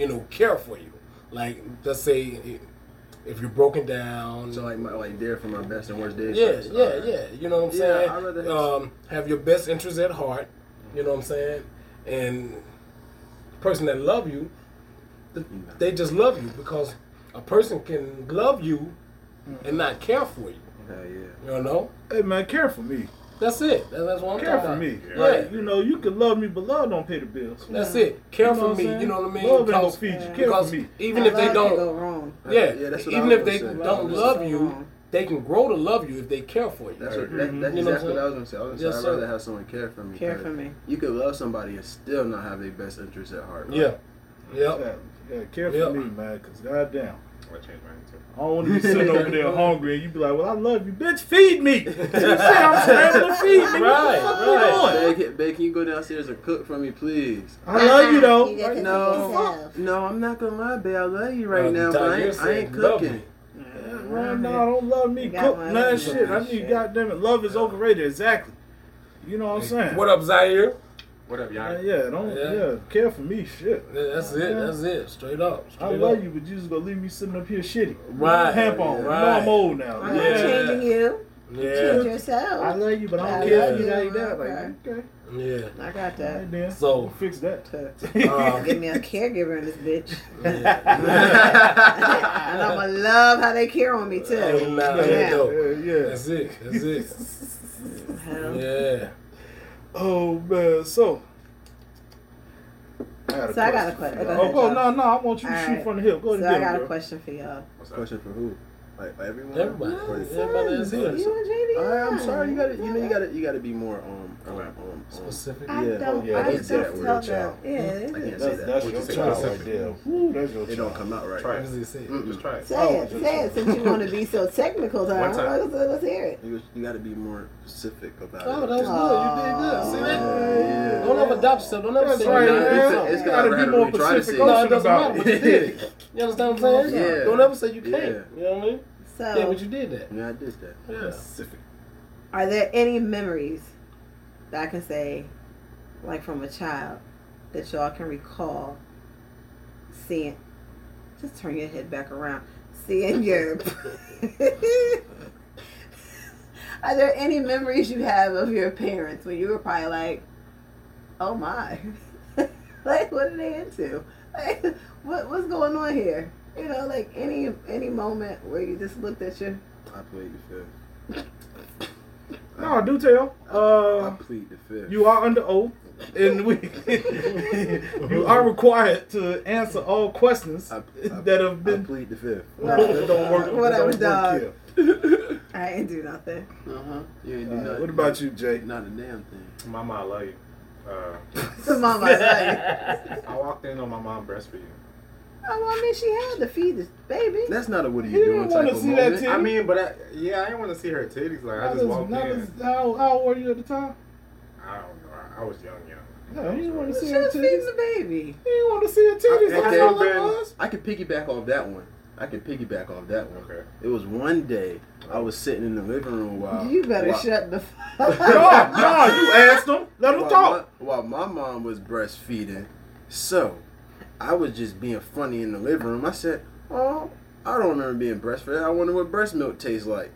A: you know, care for you. Like, let's say if you're broken down.
D: So like my like there for my best and worst days.
A: yeah,
D: first.
A: yeah,
D: Alright.
A: yeah. You know what I'm
D: Yeah,
A: saying?
D: I'd rather have-
A: um, have your best interests at heart. You know what I'm saying? And the person that love you, th- they just love you because a person can love you and not care for you.
D: Hell yeah.
A: You know?
B: Hey man, care for me.
A: That's it. That's what I'm
B: Care
A: talking
B: for
A: about.
B: me.
A: Yeah.
B: Like, you know, you can love me, but love don't pay the bills.
A: That's it. Care
B: You know
A: for me. You know what I mean?
B: Love ain't gonna feed you. Care for me.
A: even if they don't,
C: go wrong.
A: yeah,
D: Yeah, that's what
A: even
D: I
A: if
D: was
A: they
D: gonna say.
A: don't
C: Love
A: love you,
C: wrong.
A: they can grow to love you if they care for you.
D: That's what, mm-hmm. that, that's
A: You know what I'm
D: exactly what I was gonna say. I was gonna
A: Yes,
D: say
A: sir.
D: I'd rather have someone care for me.
C: Care
D: 'cause
C: for me.
D: You could love somebody and still not have their best interests at heart. right?
A: Yeah. Yep.
B: Yeah, yeah, care for
A: Yep.
B: me, man, because goddamn.
E: I change my answer.
B: I don't want to be sitting over there hungry and you be like, well, I love you. Bitch, feed me. you say I'm scrambling to feed me. What the
A: Right,
B: fuck
A: right.
B: you doing?
D: Babe, babe, can you go downstairs and cook for me, please?
B: I love you, though.
C: You got to
D: No, no, I'm not gonna lie, babe. I love you right
A: Uh,
D: now, but I ain't, I ain't cooking.
A: me."
B: Yeah, man, no, don't love me. Cook
C: one.
B: none shit. I need
C: shit.
B: goddamn it. Love is overrated. Exactly. You know what I'm saying?
A: What up, Zaire?
E: What up,
B: Yeah,
E: y'all?
B: yeah, don't
A: Yeah.
B: yeah. care for me, shit.
A: Yeah, That's it. That's it. Straight up. Straight
B: I
A: up.
B: love you, but you just gonna leave me sitting up here shitty.
A: Right,
B: Hamp on.
A: right.
B: You know I'm old now.
C: I'm
A: Yeah.
C: not changing you. Change yourself.
B: I love you, but I
C: I
B: don't care
C: love
B: for you
C: you.
B: like that. Like,
C: Okay.
B: okay.
A: Yeah.
C: I got that.
B: Alright then.
A: So-
B: We'll fix that.
A: Um,
C: Give me a caregiver in this bitch.
A: yeah.
C: and I'm gonna love how they care on me too.
A: Hey, nah,
B: yeah,
A: yeah,
B: yeah,
A: yeah.
B: yeah.
A: That's it. That's it.
C: Hell.
A: Yeah.
B: Oh man, so. I
C: So I got a question.
B: for
C: Go
B: y'all. Oh, go,
C: oh,
B: no, no, I want you to
C: All
B: shoot
C: right.
B: from the hip. Go ahead
C: So
B: and
C: I got
B: it,
C: a question for y'all.
E: What's?
D: Question for who? Like everyone?
A: Everybody.
D: Or-
A: Everybody that's here.
C: You and JD.
D: All right, I'm sorry. You gotta, you know, you gotta, you gotta be more um, um, um,
A: Specific.
C: I
D: Yeah.
C: don't.
E: Yeah,
C: I
E: I
C: just
D: can't say
C: don't
D: that
C: tell
D: word,
C: them. Yeah,
D: I can't say
B: That's,
D: that.
B: that's
E: What
B: your
E: you say?
B: child
E: Specific.
B: right there. That's your
D: It don't come out right.
E: Try
A: What does say?
D: Mm-mm.
E: Just try it.
C: Say it, say it. Since you want to be so technical, time.
E: One time.
C: Let's, let's hear it.
D: You, you gotta be more specific about it.
A: Oh,
D: it.
A: that was good. You did good. See that? Don't ever doubt yourself. Don't ever say you
B: man.
A: can't do something.
D: it's
B: gotta
D: gotta
B: be more
D: really try to
B: Pacific
D: say it.
A: No, it doesn't matter, but you did it. You understand what I'm saying?
D: Yeah.
A: Don't ever say you can't.
D: Yeah.
A: You know what I mean?
C: So,
A: Yeah, but you did that.
D: Yeah, I did that.
A: Yeah.
B: Pacific.
C: are there any memories that I can say like from a child, that y'all can recall seeing? Just turn your head back around. Seeing your. Are there any memories you have of your parents when you were probably like, oh my, like what are they into? Like, what what's going on here? You know, like any any moment where you just looked at your
D: I plead the fifth.
B: No, I do tell.
D: I
B: Uh,
D: plead the fifth.
B: you are under oath, and we you are required to answer all questions
D: I, I,
B: that have
D: I
B: been
D: plead the fifth.
B: No, that don't work. that
C: Whatever,
B: don't
C: dog.
B: work.
C: I ain't do nothing.
D: Uh huh. You ain't do
B: Uh,
D: nothing.
B: what about you, Jay?
D: Not a damn thing.
E: Mama, I love you. Uh,
C: So mama, like,
E: I walked in on my mom breastfeeding.
C: Oh, well, I mean, she had to feed this baby.
D: That's not a what are
B: You
D: you
B: didn't
D: doing type of
B: see that
D: moment.
B: titty?
E: I mean, but I, yeah, I didn't want to see her titties. Like I
B: That
E: just
B: was-
E: walked
B: that
E: in.
B: was- how, how old were you at the time?
E: I don't know. I, I was young, young.
B: No, you didn't want to
C: She
B: see her
C: was feeding
B: titties.
C: the baby.
B: You didn't want to see her titties.
E: I-
B: That's
E: it
B: all
E: could've
B: it was.
D: I can piggyback off that one. I can piggyback off that one.
E: Okay.
D: It was one day I oh. was sitting in the living room while
C: you better
D: while,
C: shut the. Fuck.
B: no, no, you asked them. Let them
D: while
B: talk.
D: My, while my mom was breastfeeding. So I was just being funny in the living room. I said, "Oh, I don't remember being breastfed. I wonder what breast milk tastes like."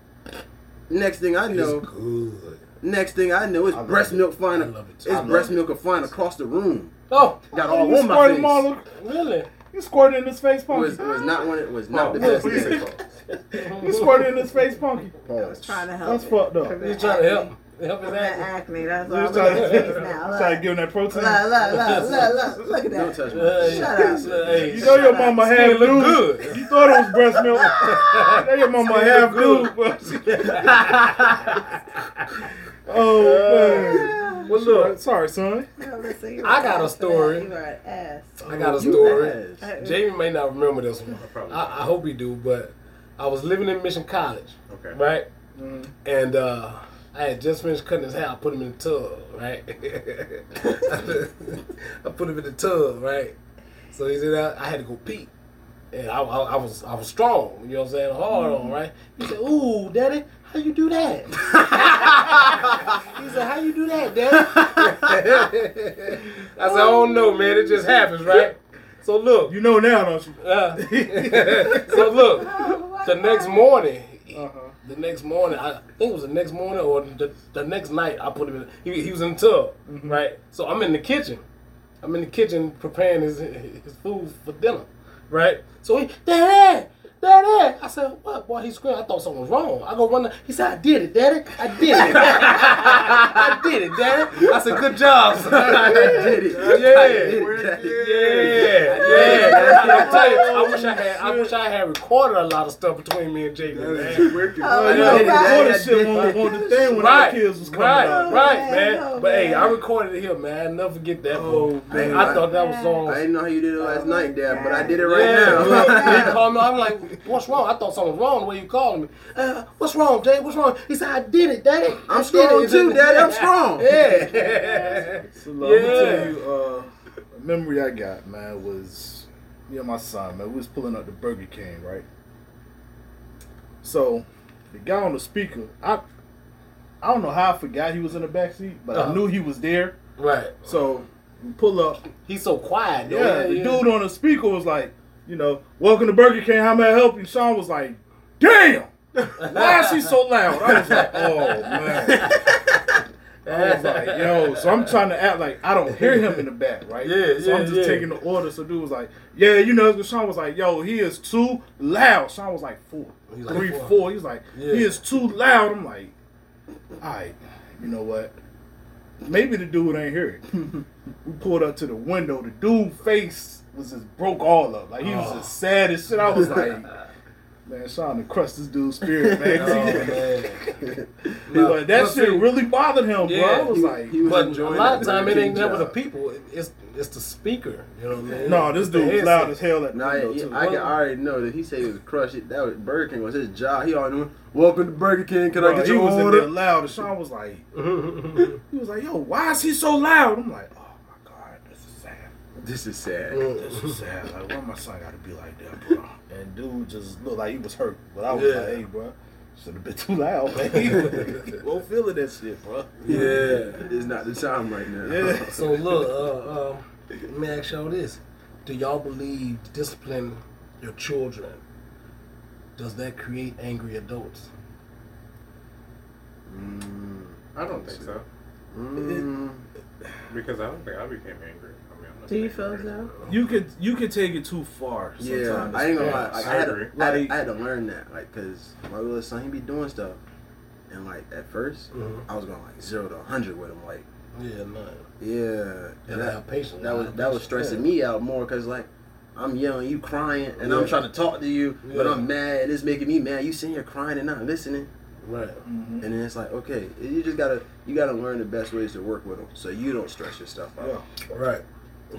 D: Next thing I know,
A: It's good.
D: next thing I know, it's
A: I love
D: breast
A: it.
D: milk flying.
A: I love it.
D: It's
A: I love
D: breast
A: it.
D: milk flying across the room.
A: Oh,
D: Got all
B: you
D: on my face.
B: them all.
A: really?
B: You squirted in his face,
D: It
B: punky.
D: was, it was not one. It was not
E: Oh,
D: the best.
E: please
D: day.
E: say pause.
B: You squirted in his face, punky.
C: I was trying to help.
B: That's fucked up.
C: Prevent
A: He's trying to help. Help his
C: Prevent
A: acne.
C: That's why I'm
B: trying
C: looking
B: to,
C: at now.
B: trying to give him that protein.
C: look, look, look, look, look, look at
D: Don't touch my.
A: Hey,
C: Shut up.
A: Hey,
B: You know your mama
A: Skin
B: half dude.
A: good.
B: You thought it was breast milk. you know your mama
A: Skin
B: half
A: look
B: dude. but- oh man.
A: Well, look,
B: Sorry, son.
C: No, listen,
A: I got a story.
C: You are an ass.
A: I got a story. Jamie may not remember this one. I, I hope he do, but I was living in Mission College,
E: Okay.
A: right?
B: Mm.
A: And uh, I had just finished cutting his hair. I put him in the tub, right? I put him in the tub, right? So he said I, I had to go pee. And I, I, I was I was strong, you know what I'm saying, hard on, right? He said, "Ooh, daddy, how you do that?" he said, "How you do that, daddy?" I said, "Oh no, man, it just happens, right?" So look,
B: You know now, don't you?
A: uh, so look, the next morning,
B: Uh-huh.
A: The next morning, I think it was the next morning or the, the next night, I put him in. He, he was in the tub,
B: Mm-hmm.
A: right? So I'm in the kitchen. I'm in the kitchen preparing his his food for dinner, right? So he, Daddy, Daddy. I said, what? Boy, he screamed. I thought something was wrong. I go run. He said, I did it, Daddy. I did it. I did it, Daddy. I said, good job. son."
D: I did it.
A: Yeah.
D: I did it. Daddy.
A: Yeah, yeah. I tell you, I wish I had. I wish I had recorded a lot of stuff between me and Jamie. Man.
C: Oh,
B: Oh, you
C: no,
B: know,
D: did it,
C: right.
D: Daddy.
B: recorded shit on, on the thing when
A: Right,
B: our kids was coming
A: right,
B: out.
A: right,
C: man,
A: man.
C: oh,
A: but hey. I recorded it here, man. I never forget that.
B: Oh,
A: bro.
D: man.
A: I thought that was so.
D: I didn't know how you did it last oh, night, Dad, but I did it right
A: yeah,
D: now.
A: he called me. I'm like, "What's wrong?" I thought something was wrong the way you calling me. Uh, what's wrong, Jay? What's wrong? He said, "I did it, Daddy. I
D: I'm
A: did
D: strong
A: it."
D: too, Daddy. I'm strong.
A: Yeah.
B: So look, I'm tell you, uh, a memory I got, man, was me and my son, man. We was pulling up the Burger King, right? So the guy on the speaker, I I don't know how I forgot he was in the back seat, but
A: Uh-huh.
B: I knew he was there.
A: right.
B: So we pull up.
A: He's so quiet. though.
B: Yeah, the dude on the speaker was like, you know, welcome to Burger King. How may I help you? Sean was like, damn. Why is he so loud? I was like, oh man. I was like, yo, so I'm trying to act like I don't hear him in the back, right?
A: Yeah,
B: So I'm just
A: yeah.
B: taking the order. So dude was like, yeah, you know, Sean was like, yo, he is too loud. Sean was like four,
A: He's like
B: three,
A: four.
B: four. He like,
A: Yeah.
B: he is too loud. I'm like, all right, you know what? Maybe the dude ain't hear it. we pulled up to the window. The dude face was just broke all up. Like he was
A: Oh.
B: just sad as shit. I was like, man, Sean to crush this dude's spirit, man.
A: Oh,
B: 'Cause he-
A: man.
B: he like, that shit
A: see-
B: really bothered him, bro.
A: Yeah,
B: I was
D: he-
B: like,
D: he was
A: But a lot of
D: the
A: time it ain't never the people. It's it's the speaker. You know what I mean?
B: no, this dude was loud as hell at the
D: Nah,
B: window
D: yeah. I can already know that he said he was crushed. That was Burger King was his job. He already knew. Welcome to Burger King. Can I
B: Bro,
D: get
B: he
D: your
B: was in
D: order?
B: there loud, and Sean was like, he was like, yo, why is he so loud? I'm like, oh my god, this is sad.
D: This is sad.
B: This is sad. Like, why my son got to be like that, bro? And dude just looked like he was hurt, but I was
A: Yeah.
B: like, hey, bro, Should have been too loud, man. Won't feel it that shit, bro.
A: Yeah.
D: It's not the time right now.
B: Yeah.
A: So look, uh, um, let me ask y'all this: Do y'all believe discipline your children? Does that create angry adults?
D: Mm,
E: I don't think so
D: mm,
E: because I don't think I became angry.
C: Do you feel so?
B: You could you could take it too far.
D: yeah,
B: Sometimes.
D: I ain't gonna lie. Like,
E: I
D: I, had
E: agree.
D: to, I, had
B: Like-
D: I had to learn that, like, cause my little son he be doing stuff, and like at 1st
A: Mhm.
D: I was going like zero to hundred with him, like,
A: Yeah, no.
D: yeah,
A: You
D: and that,
A: have patience.
D: that was that was stressing me out more, cause like. I'm yelling, you crying, and
A: Yeah.
D: I'm trying to talk to you, but I'm mad, and it's making me mad. You sitting here crying and not listening.
A: Right.
B: Mhm.
D: And then it's like, okay, you just gotta you gotta learn the best ways to work with them, so you don't stress yourself out.
B: Yeah.
A: Right.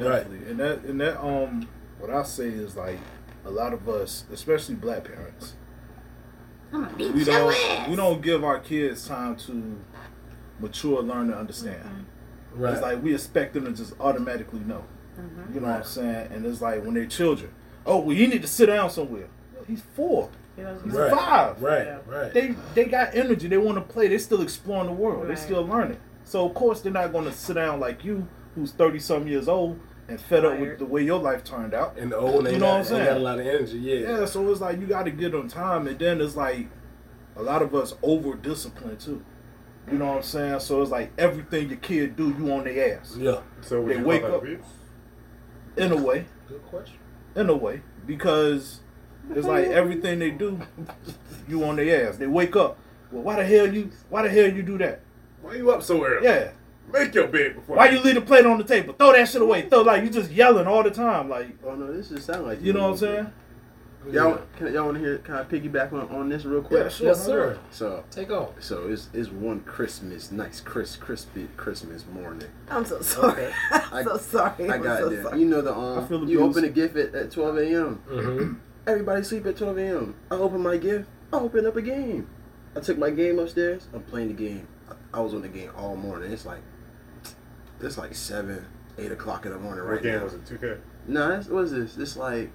A: Right.
B: And that and that um what I say is like a lot of us, especially black parents, we don't we don't give our kids time to mature, learn, and understand.
A: Right.
B: It's like we expect them to just automatically know. You know what I'm saying? And it's like when they're children, oh well, you need to sit down somewhere. He's four.
C: You
B: He's
A: Right.
B: five.
A: right.
C: Yeah.
A: Right.
B: They they got energy. They want to play. They're still exploring the world. They're still learning. So of course they're not going to sit down like you, who's thirty some years old and fed up with the way your life turned out.
A: and the old, they
B: You
A: got,
B: know what I'm
A: they got
B: saying?
A: a lot of energy. Yeah.
B: Yeah, so it's like you got to get on time, and then it's like a lot of us over discipline too. You know what I'm saying? So it's like everything your kid do, you on their ass
A: Yeah.
E: So
B: They
E: you
B: wake up-
E: abuse?
B: in a way,
A: Good question.
B: in a way, because it's like everything they do, you on their ass. They wake up. Well, why the hell you? Why the hell you do that?
E: Why you up so early?
B: Yeah.
E: Make your bed before.
B: Why you leave the plate on the table? Throw that shit away. Throw like you just yelling all the time. Like
D: Oh no, this just sound like
B: you know what I'm saying?
D: Y'all, can, y'all want to hear? Can I piggyback on, on this real quick?
B: Yeah, sure.
A: Yes, sir.
D: So,
A: Take off.
D: so it's, it's one Christmas, nice, crisp, crispy Christmas morning.
C: I'm so sorry. I'm so sorry.
D: I
C: I'm
D: got
C: so
D: there.
C: sorry.
D: You know the
B: I feel
D: um, you open a gift at, at 12 a.m.
A: Mm-hmm.
D: Everybody sleep at 12 a.m. I open my gift. I open up a game. I took my game upstairs. I'm playing the game. I, I was on the game all morning. It's like it's like seven, eight o'clock in the morning right
E: What
D: right
E: game
D: now.
E: was it? 2K.
D: No, that's, what is this? This like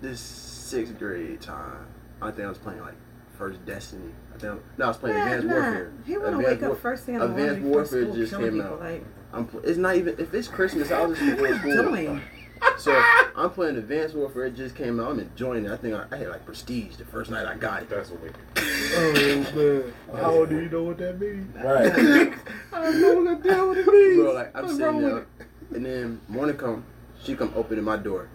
D: this sixth grade time. I think I was playing like first Destiny. I think I, no, I was playing
C: Nah,
D: Advanced
C: nah.
D: Warfare.
C: He want to
D: Advanced
C: wake up first thing in the morning
D: Advanced
C: before
D: Warfare just came
C: people.
D: out.
C: Like,
D: I'm. Pl- it's not even if it's Christmas. I'll just be going to school.
C: me.
D: So I'm playing Advanced Warfare. It just came out. I'm enjoying it. I think I, I had like Prestige the first night I got it.
E: That's what we.
B: Oh man, how old do you know what that means?
A: Right.
B: I don't know what the hell it means.
D: Bro, like I'm
B: What's
D: sitting there, and then morning come, she come opening my door.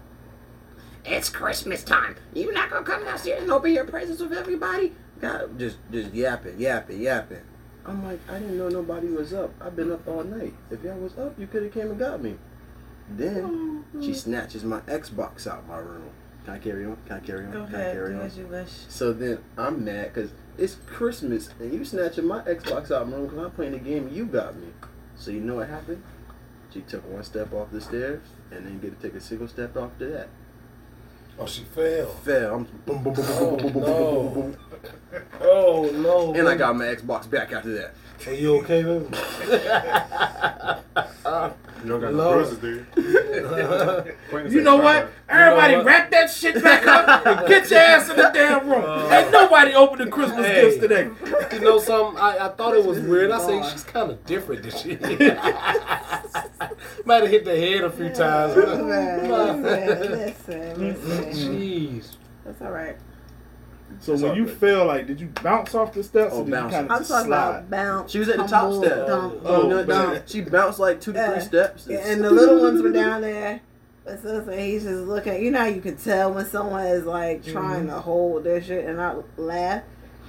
F: It's Christmas time. You not gonna come downstairs and open your presents with everybody?
D: God, just just yapping, yapping, yapping. I'm like, I didn't know nobody was up. I've been up all night. If y'all was up, you could have came and got me. Then she snatches my Xbox out of my room. Can I carry on? Can I carry on?
C: Go
D: Can I
C: ahead,
D: carry
C: do
D: on?
C: as you wish.
D: So then I'm mad because it's Christmas and you snatching my Xbox out of my room because I'm playing the game you got me. So you know what happened? She took one step off the stairs and then get to take a single step after that.
A: Oh, she fell.
D: Fell. I'm boom, boom, boom, boom, boom, boom, boom, boom, boom, boom, boom.
A: Oh no.
D: And I got my Xbox back after that.
A: Are you okay, baby?
E: You don't got no bruises, do you? Quentin
B: You
E: said
B: know
E: five.
B: what? Everybody
A: what?
B: wrap that shit back up and get your ass in the damn room. Uh, Ain't nobody opening Christmas
A: Hey.
B: gifts today.
A: You know something? I, I thought it was weird. I say she's kind of different than she. Might have hit the head a few times.
C: Listen, listen, listen.
A: Jeez.
C: That's all right.
B: So
D: It's
B: when you
D: good.
B: fell, like, did you bounce off the steps
D: Oh,
B: or did
D: bounce.
B: you kind
C: I'm
B: of just
C: talking
B: slide?
C: about bounce.
D: She was at the top step.
C: dump.
B: Oh,
D: You know,
B: man.
D: she bounced like two to
C: Yeah.
D: three steps.
C: Yeah, and the little ones were down there. But so, so he's just looking. You know, how you can tell when someone is like mm-hmm. trying to hold their shit and not laugh.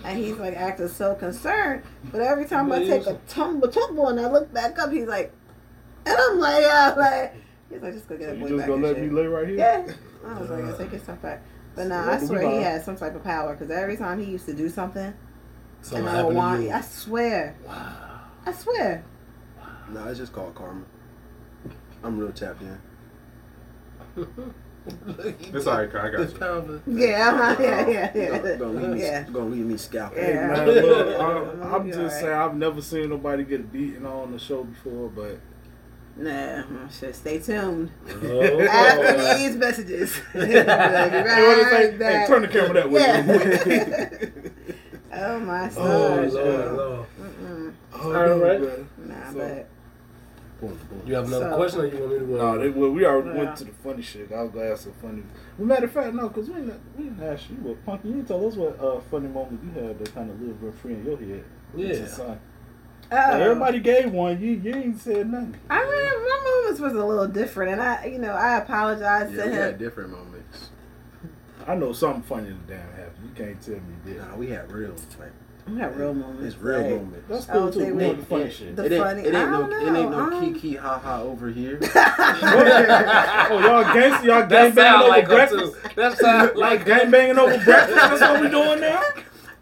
C: And he's like acting so concerned. But every time I take a tumble, tumble, and I look back up, he's like, and I'm like, yeah, like, he's like, just go get
B: So
C: a
B: you just
C: back
B: gonna let
C: shit.
B: me lay right here?
C: Yeah. I was like, yeah, take your stuff back. But nah, I
B: what do we
C: swear he
B: buy?
C: had some type of power because every time he used to do something,
A: Something
C: and I would want,
A: to you.
C: I swear, I swear.
D: No, it's just called karma. I'm real tapped in.
E: It's alright, I got you.
A: you.
C: Uh-huh, yeah, yeah, yeah, yeah.
D: Gonna, gonna leave me,
C: Yeah.
D: gonna leave me scalping.
B: Hey, man, look,
C: I'm
B: I'm, I'm just
C: alright.
B: saying I've never seen nobody get beaten on the show before, but
C: Nah, shit, stay tuned.
A: Oh.
C: After these messages. We'll be
B: Hey, what is
C: right
B: that?
C: back.
B: Hey, turn the camera that way.
C: Yeah. Oh my
A: Oh. Lord, Lord.
C: Mm-mm.
B: Oh,
A: All right.
B: man.
C: Nah,
B: So-
C: but
A: You have another
C: So-
A: question, or you want me to? Uh,
B: No, they, well, we already
C: Yeah.
B: went to the funny shit. I was gonna ask some funny. Well, matter of fact, no, because we didn't, we didn't ask you what Punky. You didn't tell us what uh, funny moment you had that kind of lived rent free in your head.
A: Yeah.
B: It's a sign.
C: oh.
B: Everybody gave one. You you ain't said nothing.
C: I mean, my moments was a little different, and I, you know, I apologize
D: Yeah,
C: to
D: we
C: him.
D: had different moments.
B: I know something funny that damn happened. You can't tell me that.
D: Nah, we had real. Like,
C: We had real moments.
D: it's real
C: like,
D: moments.
B: That's
C: I
B: cool too.
C: say
B: We
C: we-
B: want the funny shit.
C: The
D: it ain't,
C: funny-
D: it ain't
C: I
D: no,
C: don't
D: it ain't no
C: um,
D: kiki ha ha over here.
B: oh, y'all gangster, y'all gang banging over
A: like
B: breakfast.
A: that sound
B: Like gang banging over breakfast. That's what we doing now.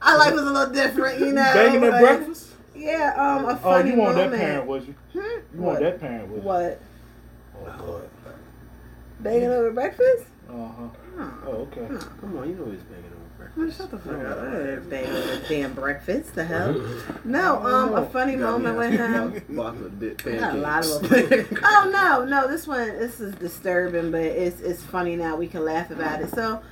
C: Our life was a little different, you know.
B: Banging at
C: like,
B: breakfast.
C: Yeah, um, a funny Oh,
B: you want
C: moment.
B: that parent, was you?
C: Hmm?
B: You want that parent, was you?
C: What?
B: Oh Lord.
C: Banging over breakfast?
B: Uh huh.
C: Oh,
B: Oh okay.
D: Come on, you know he's banging over
C: man,
D: breakfast.
C: shut the fuck up. I didn't bang over damn breakfast. The hell? No, um, a funny
D: You got me
C: moment with
D: asking
C: him.
D: about Chocolate dip
C: Not a lot of
D: pancakes.
C: them. oh no, no, this one this is disturbing, but it's it's funny now. We can laugh about it. So,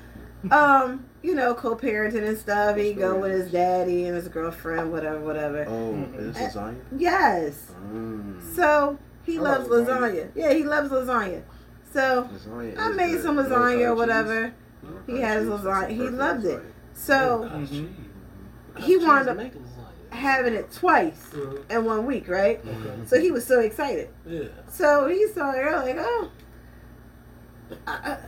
C: um, you know, co-parenting and stuff. He go with his daddy and his girlfriend, whatever, whatever.
D: Oh, is this lasagna?
C: Yes.
D: Mm.
C: So he
A: I
C: loves
A: love
C: lasagna.
A: lasagna.
C: Yeah, he loves lasagna. So
D: Lasagna
C: I made
D: good.
C: some lasagna or whatever. He
D: cottage
C: had his lasagna. He
D: perfect
C: loved it.
D: lasagna.
C: So
B: Mhm.
C: he wound up having it twice in one week, right?
A: Okay.
C: So he was so excited.
A: Yeah.
C: So he saw her like, oh, I, I,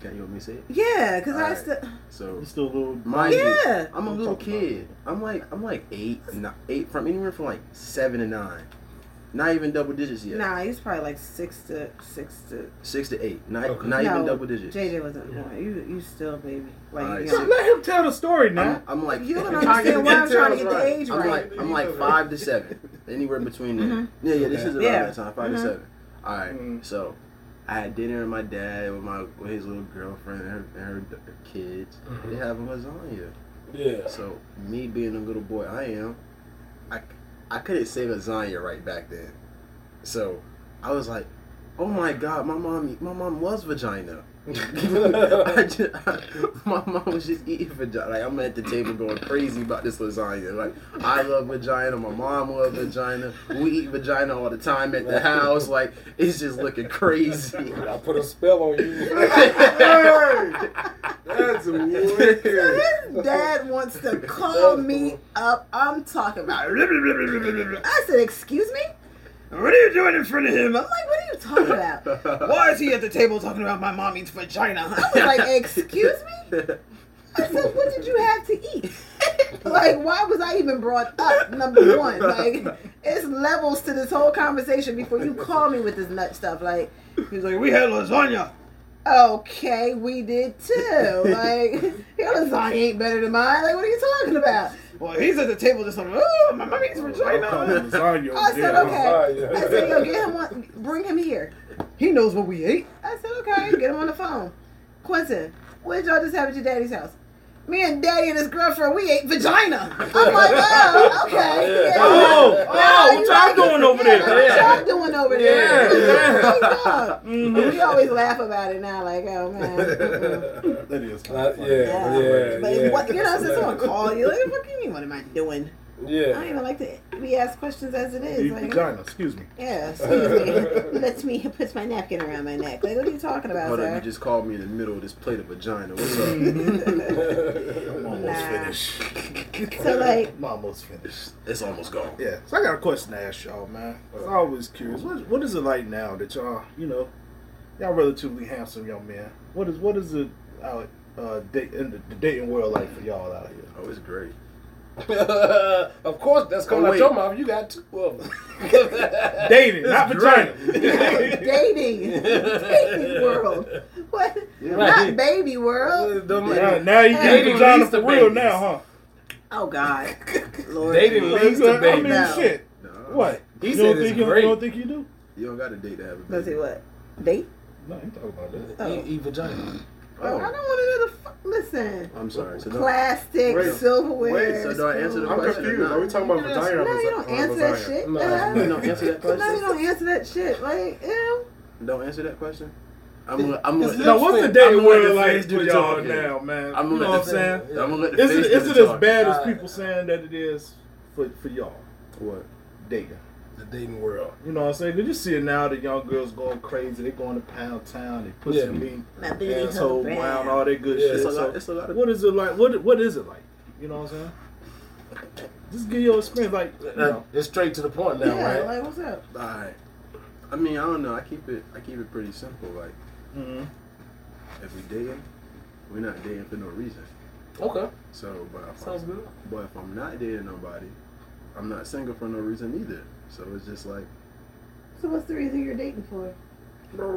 D: Can you want me to say it?
C: yeah, because I
D: Alright.
C: still,
D: So
B: You still a little.
D: Mind you,
C: yeah.
D: I'm a little kid. I'm like I'm like eight, not eight from anywhere from like seven to nine. Not even double digits yet.
C: Nah, he's probably like six to six to.
D: Six to eight. Not
A: Okay.
D: not even double digits.
C: JJ wasn't born. You you still baby. Like
D: Alright,
C: you
D: so
C: know,
B: Let him tell the story now.
D: I'm, I'm like
C: you don't
A: I'm
C: understand why I'm trying to get
A: details
C: the
A: right.
C: age
D: I'm
C: right.
D: like I'm like five to seven. Anywhere between there.
C: Mhm.
D: Yeah, yeah, this is around
C: Yeah.
D: that time, 5
C: Mhm.
D: to seven. Alright.
B: Mhm.
D: So I had dinner with my dad with my with his little girlfriend and her, and her kids.
A: Mhm.
D: They have a lasagna.
A: Yeah.
D: So me being a little boy I am, I, I couldn't say lasagna right back then. So I was like, oh my god, my mom my mom loves vagina. I just, my mom was just eating vagina. Like I'm at the table going crazy about this lasagna. Like I love vagina, my mom loves vagina. We eat vagina all the time at the house. Like it's just looking crazy.
A: I put a spell on you. That's weird.
C: his dad wants to call me up. I'm talking about. I said, "Excuse me." What are you doing in front of him? I'm like, what are you talking about? Why is he at the table talking about my mom eats vagina? I was like, excuse me? I said, what did you have to eat? like, why was I even brought up? Number one, like, it's levels to this whole conversation before you call me with this nut stuff. Like, he's like, we had lasagna. Okay, we did too. Like, your lasagna ain't better than mine. Like, what are you talking about? Well, he's at the table just like, oh, my mom eats vagina.
B: Lasagna
C: I said, okay. I said, yo, get him one, bring him here. He knows what we ate. I said, okay, get him on the phone. Quentin, what did y'all just have at your daddy's house? Me and daddy and his girlfriend, we ate vagina. I'm like, oh, okay. Yeah.
B: Oh, oh,
C: you
B: what y'all
C: like-
B: doing over
C: yeah,
B: there?
C: What y'all doing over there?
A: Yeah,
B: Mhm.
C: We always laugh about it now, like, oh man.
B: That is
A: Uh,
B: kind of funny.
A: yeah,
C: Yeah.
A: yeah,
C: But
A: yeah.
C: what, you know, since someone call you, like, what do you mean? What am I doing? I
A: Yeah.
C: don't even like to be asked questions as it is.
B: Eat
C: Like,
B: vagina, excuse me.
C: yeah, excuse me. Lets me puts my napkin around my neck. Like, what are you talking about,
D: Hold up,
C: sir?
D: you just called me in the middle of this plate of vagina. What's up?
B: I'm almost
C: Nah.
B: finished.
C: So, like-
B: I'm almost finished.
D: it's almost gone.
B: Yeah, so I got a question to ask y'all, man. I'm always curious. What, what is it like now that y'all, you know, y'all relatively handsome young men? What is what is it out uh, date, in the, the dating world like for y'all out here?
D: Oh, it's great.
A: of course, that's coming
D: Oh,
A: out
D: wait.
A: your mouth. You got two of them.
B: Dating, not vagina.
C: dating, dating world. What? Not baby world.
A: Uh, them-
B: now, now you
A: Dating
B: getting vagina
A: leads
B: for real
A: babies.
B: now, huh?
C: Oh God, Lord.
A: Dating
C: Jesus.
A: leads to
B: I mean,
C: No.
B: shit.
D: No,
B: What?
A: He
B: you
A: said
B: don't
A: it's
B: think you,
A: great.
B: you don't think you do?
D: You don't got a date to have a
C: Let's see what date.
B: No, you talking about that.
C: Oh.
A: Eat, eat vagina.
C: I don't want to know the. Fu- Listen,
D: I'm sorry. So
C: plastic,
E: Wait,
C: silverware.
D: wait, so do I answer the
C: spoons.
E: I'm
D: question or
E: confused. Are we talking about
C: No,
E: vagina or
C: you don't answer that
E: lasagna?
C: shit.
A: No.
C: Uh,
D: You don't answer that question.
C: No, you
D: question.
C: don't answer that shit. Like, ew.
D: Don't answer that question. I'm gonna, I'm gonna,
B: Now, what's the
A: I'm
B: dating world like
D: do
B: for y'all now, man?
D: I'm
B: you
D: gonna
B: know what I'm saying?
D: face- I'm gonna let the
B: Is
D: face
B: it,
D: do
B: is
D: the
B: it as bad as
A: Uh,
B: people saying that it is for for y'all
D: What?
B: dating?
A: The dating world.
B: You know what I'm saying? Did you see it now? The young girls going crazy. They going to Pound Town. They pussy
A: Yeah.
B: meat,
C: My booty
B: asshole
C: hole
B: brown,
C: brown.
B: all that good
A: Yeah,
B: shit.
D: It's a
B: So
D: lot. It's a lot of.
B: what is it like? What What is it like? You know what I'm saying? Just give your experience, like you know.
A: It's straight to the point now,
C: Yeah,
A: right?
C: like what's up?
D: Alright. I mean, I don't know. I keep it. I keep it pretty simple. Like,
B: hmm
D: if we dating, we're not dating for no reason.
A: Okay,
D: So, but if,
A: sounds
D: I'm,
A: good.
D: but if I'm not dating nobody, I'm not single for no reason either. So it's just like,
C: So what's the reason you're dating for?
D: bro,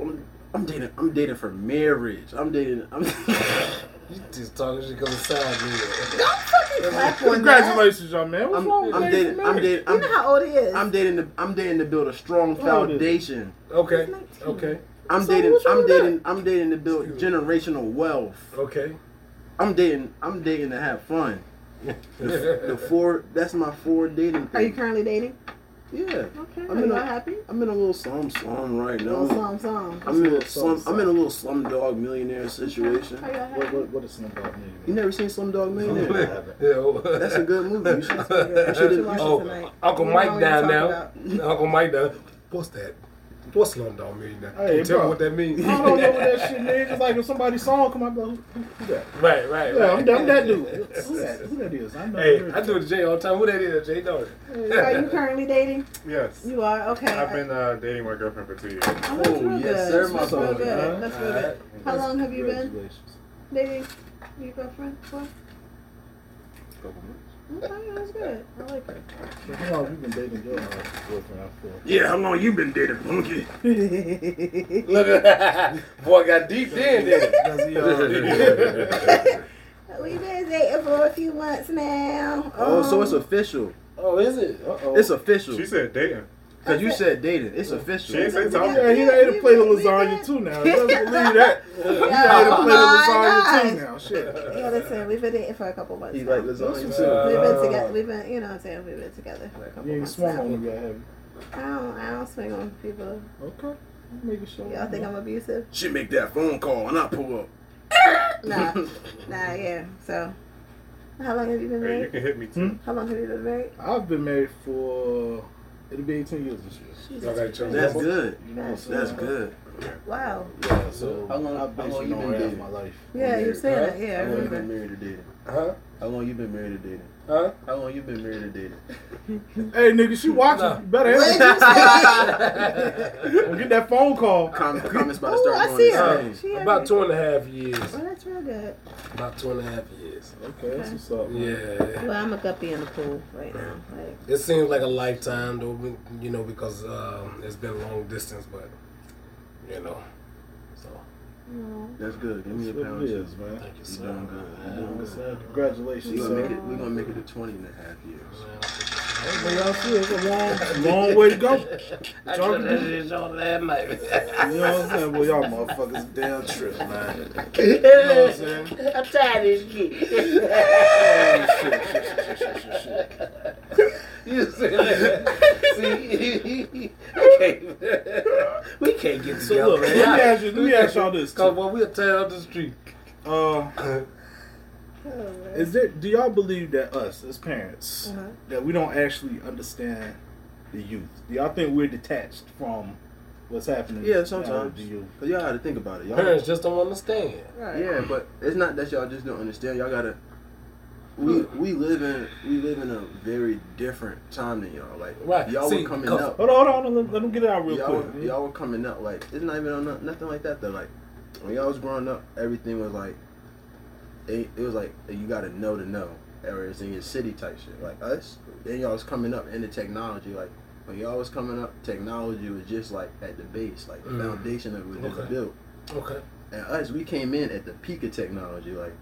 D: I'm, I'm dating. I'm dating for marriage. I'm dating. I'm.
A: You just talking shit because it sounds good.
C: Don't fucking clap on
B: Congratulations, young man. What's
D: I'm,
B: wrong with
D: I'm
B: dating
D: dating. I'm dating.
C: You
D: I'm,
C: know how old he is.
D: I'm dating. To, I'm dating to build a strong
B: How old is he?
D: foundation.
A: Okay, okay,
D: I'm
C: So
D: dating. I'm
C: with that?
D: dating. I'm dating to build generational wealth.
A: okay.
D: I'm dating. I'm dating to have fun. The, the four. That's my four dating.
C: Are you currently dating?
D: Yeah.
C: Okay.
D: I'm
C: Are
D: in
C: you
D: a-
C: not happy?
D: I'm in a little slum slum right
C: Little
D: now.
C: song, song.
D: I'm in a slum.
B: slum,
D: I'm in a little slumdog millionaire situation.
C: Are you
B: What,
C: happy?
B: what, what is Slumdog
D: You
B: Millionaire?
D: never seen slum dog Millionaire?
A: Yeah,
D: That's a good movie. You should,
C: You should
D: should've-
C: watch
A: Oh. Uncle Mike
C: what
A: down now. Uncle Mike down. What's that? What's Slumdog Millionaire?
B: Hey,
A: Can you tell
B: bro.
A: me what that means?
B: I don't know what that shit means. It's like if somebody's song come out, who, who, who that?
A: Right, right,
B: Yeah, I'm,
A: right.
B: that- I'm that dude. Who that? Who that is? I know.
A: Hey, I do it to Jay all the time. Who that is, Jay? Don't
C: about. Are you currently dating?
E: Yes.
C: You are? Okay.
E: I've been uh, dating my girlfriend for two years.
C: Oh, that's
D: Oh,
C: real
D: yes,
C: good.
D: sir, my
C: That's real
B: boy.
C: good. That's real good. How long have you been dating your girlfriend for? Okay, that's good. I like her.
B: So how long have you been dating your uh, boyfriend for?
D: yeah, how long you been dating, Funky?
A: Look at that. Boy got deep then, didn't
B: Does he, uh,
C: We've been dating for a few months now.
D: Oh, so it's
C: Um,
D: official.
A: Oh, is it? Uh-oh.
D: It's official.
E: She said dating.
D: Cause you said dating. It's official.
E: She ain't say
C: Yeah.
E: talking.
B: yeah, he ready to play the lasagna too now. Just believe that. He ready to play the lasagna too now. Shit.
C: Yeah, listen, we've been dating for a couple months.
D: He
C: now.
D: like lasagna
B: What's
D: too.
B: up?
C: We've
A: Uh,
C: been together. We've been, you know, what I'm saying we've been together for a couple
B: You ain't
C: months
B: swung
C: now.
B: on me yet, have you?
C: I don't, I don't swing on people.
B: Okay. I'm making sure.
C: Y'all think I'm abusive?
D: She make that phone call and I pull up.
C: Nah, nah, yeah. So, how long have you been
E: Hey, you can hit me too.
C: How long have you been married?
B: I've been married for it'll be 18 years this year.
A: Y'all got
D: That's
A: number?
D: good.
B: You know, so,
D: That's good.
C: Wow.
B: Yeah, so
D: How long-
B: I've
D: how long you been dating?
B: my life.
C: Yeah, you're saying
A: Huh?
C: that. Yeah, I
D: How long you been married or dating?
A: Huh?
D: How long you been married or dating?
A: Huh?
D: How long you been married or dating?
B: Hey, nigga, she watching.
A: Nah.
B: You better
C: What did
B: answer.
C: you say?
B: Don't get that phone call.
D: Com- comments about to
C: Oh,
D: start
C: I
D: going
C: see her.
D: insane.
A: About two and a half years.
C: Oh, that's real good.
A: About two and a half years.
B: Okay, that's what's up. man.
A: Yeah.
C: Well, I'm a guppy in the pool right now. Like,
A: It seems like a lifetime, though, you know, because um, it's been long distance, but, you know. So,
D: That's good. Give me a
B: That's what
D: pound.
B: it
D: too.
B: man.
A: thank you,
D: You
A: sir.
D: doing good. You
A: Uh,
D: doing good.
B: said, Congratulations,
D: We're gonna
B: sir.
D: make it. We're gonna make it to 20 and a half years.
B: Hey, y'all see, it's a long, long way to go.
A: I
B: Y'all
A: tried
B: can
A: that shit on last night.
B: You know what I'm saying? Well, y'all motherfuckers damn trip, man. You know what I'm saying?
A: I'm tired of this shit.
B: Oh, shit, shit, shit, shit, shit, shit.
A: You see that? See, can't, we can't get
B: So
A: together.
B: look, let me ask you, let me ask y'all this.
A: Cause
B: Too.
A: when we'll tear up the street.
B: Uh,
C: oh,
B: is there? Do y'all believe that us as parents
C: Uh-huh.
B: that we don't actually understand the youth? Do y'all think we're detached from what's happening?
D: Yeah, sometimes.
B: with the youth?
D: Cause y'all gotta think about it. Y'all,
A: Parents just don't understand.
C: right.
D: Yeah, but it's not that y'all just don't understand. Y'all gotta. We we live in we live in a very different time than y'all. Like
A: Right.
D: y'all
A: See,
D: were coming up.
B: Hold on, hold on. Let, let them get it out real
D: Y'all,
B: quick.
D: were, y'all were coming up like it's not even on nothing like that though. Like when y'all was growing up, everything was like it, it was like you gotta know to know, or it's in your city type shit. Like us, then y'all was coming up into technology. Like when y'all was coming up, technology was just like at the base, like the
A: Mm.
D: foundation of it was
A: Okay.
D: built.
A: Okay.
D: And us, we came in at the peak of technology, like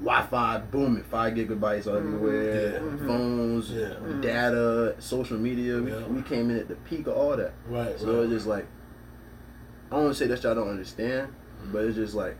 D: Wi-Fi booming, five gigabytes mm-hmm. everywhere,
A: Yeah.
C: Mhm.
D: phones,
A: Yeah. Mm-hmm.
D: data, social media. We,
A: Yeah.
D: we came in at the peak of all that.
A: Right.
D: So
A: right.
D: it's just like I don't want to say that y'all don't understand, mm-hmm. but it's just like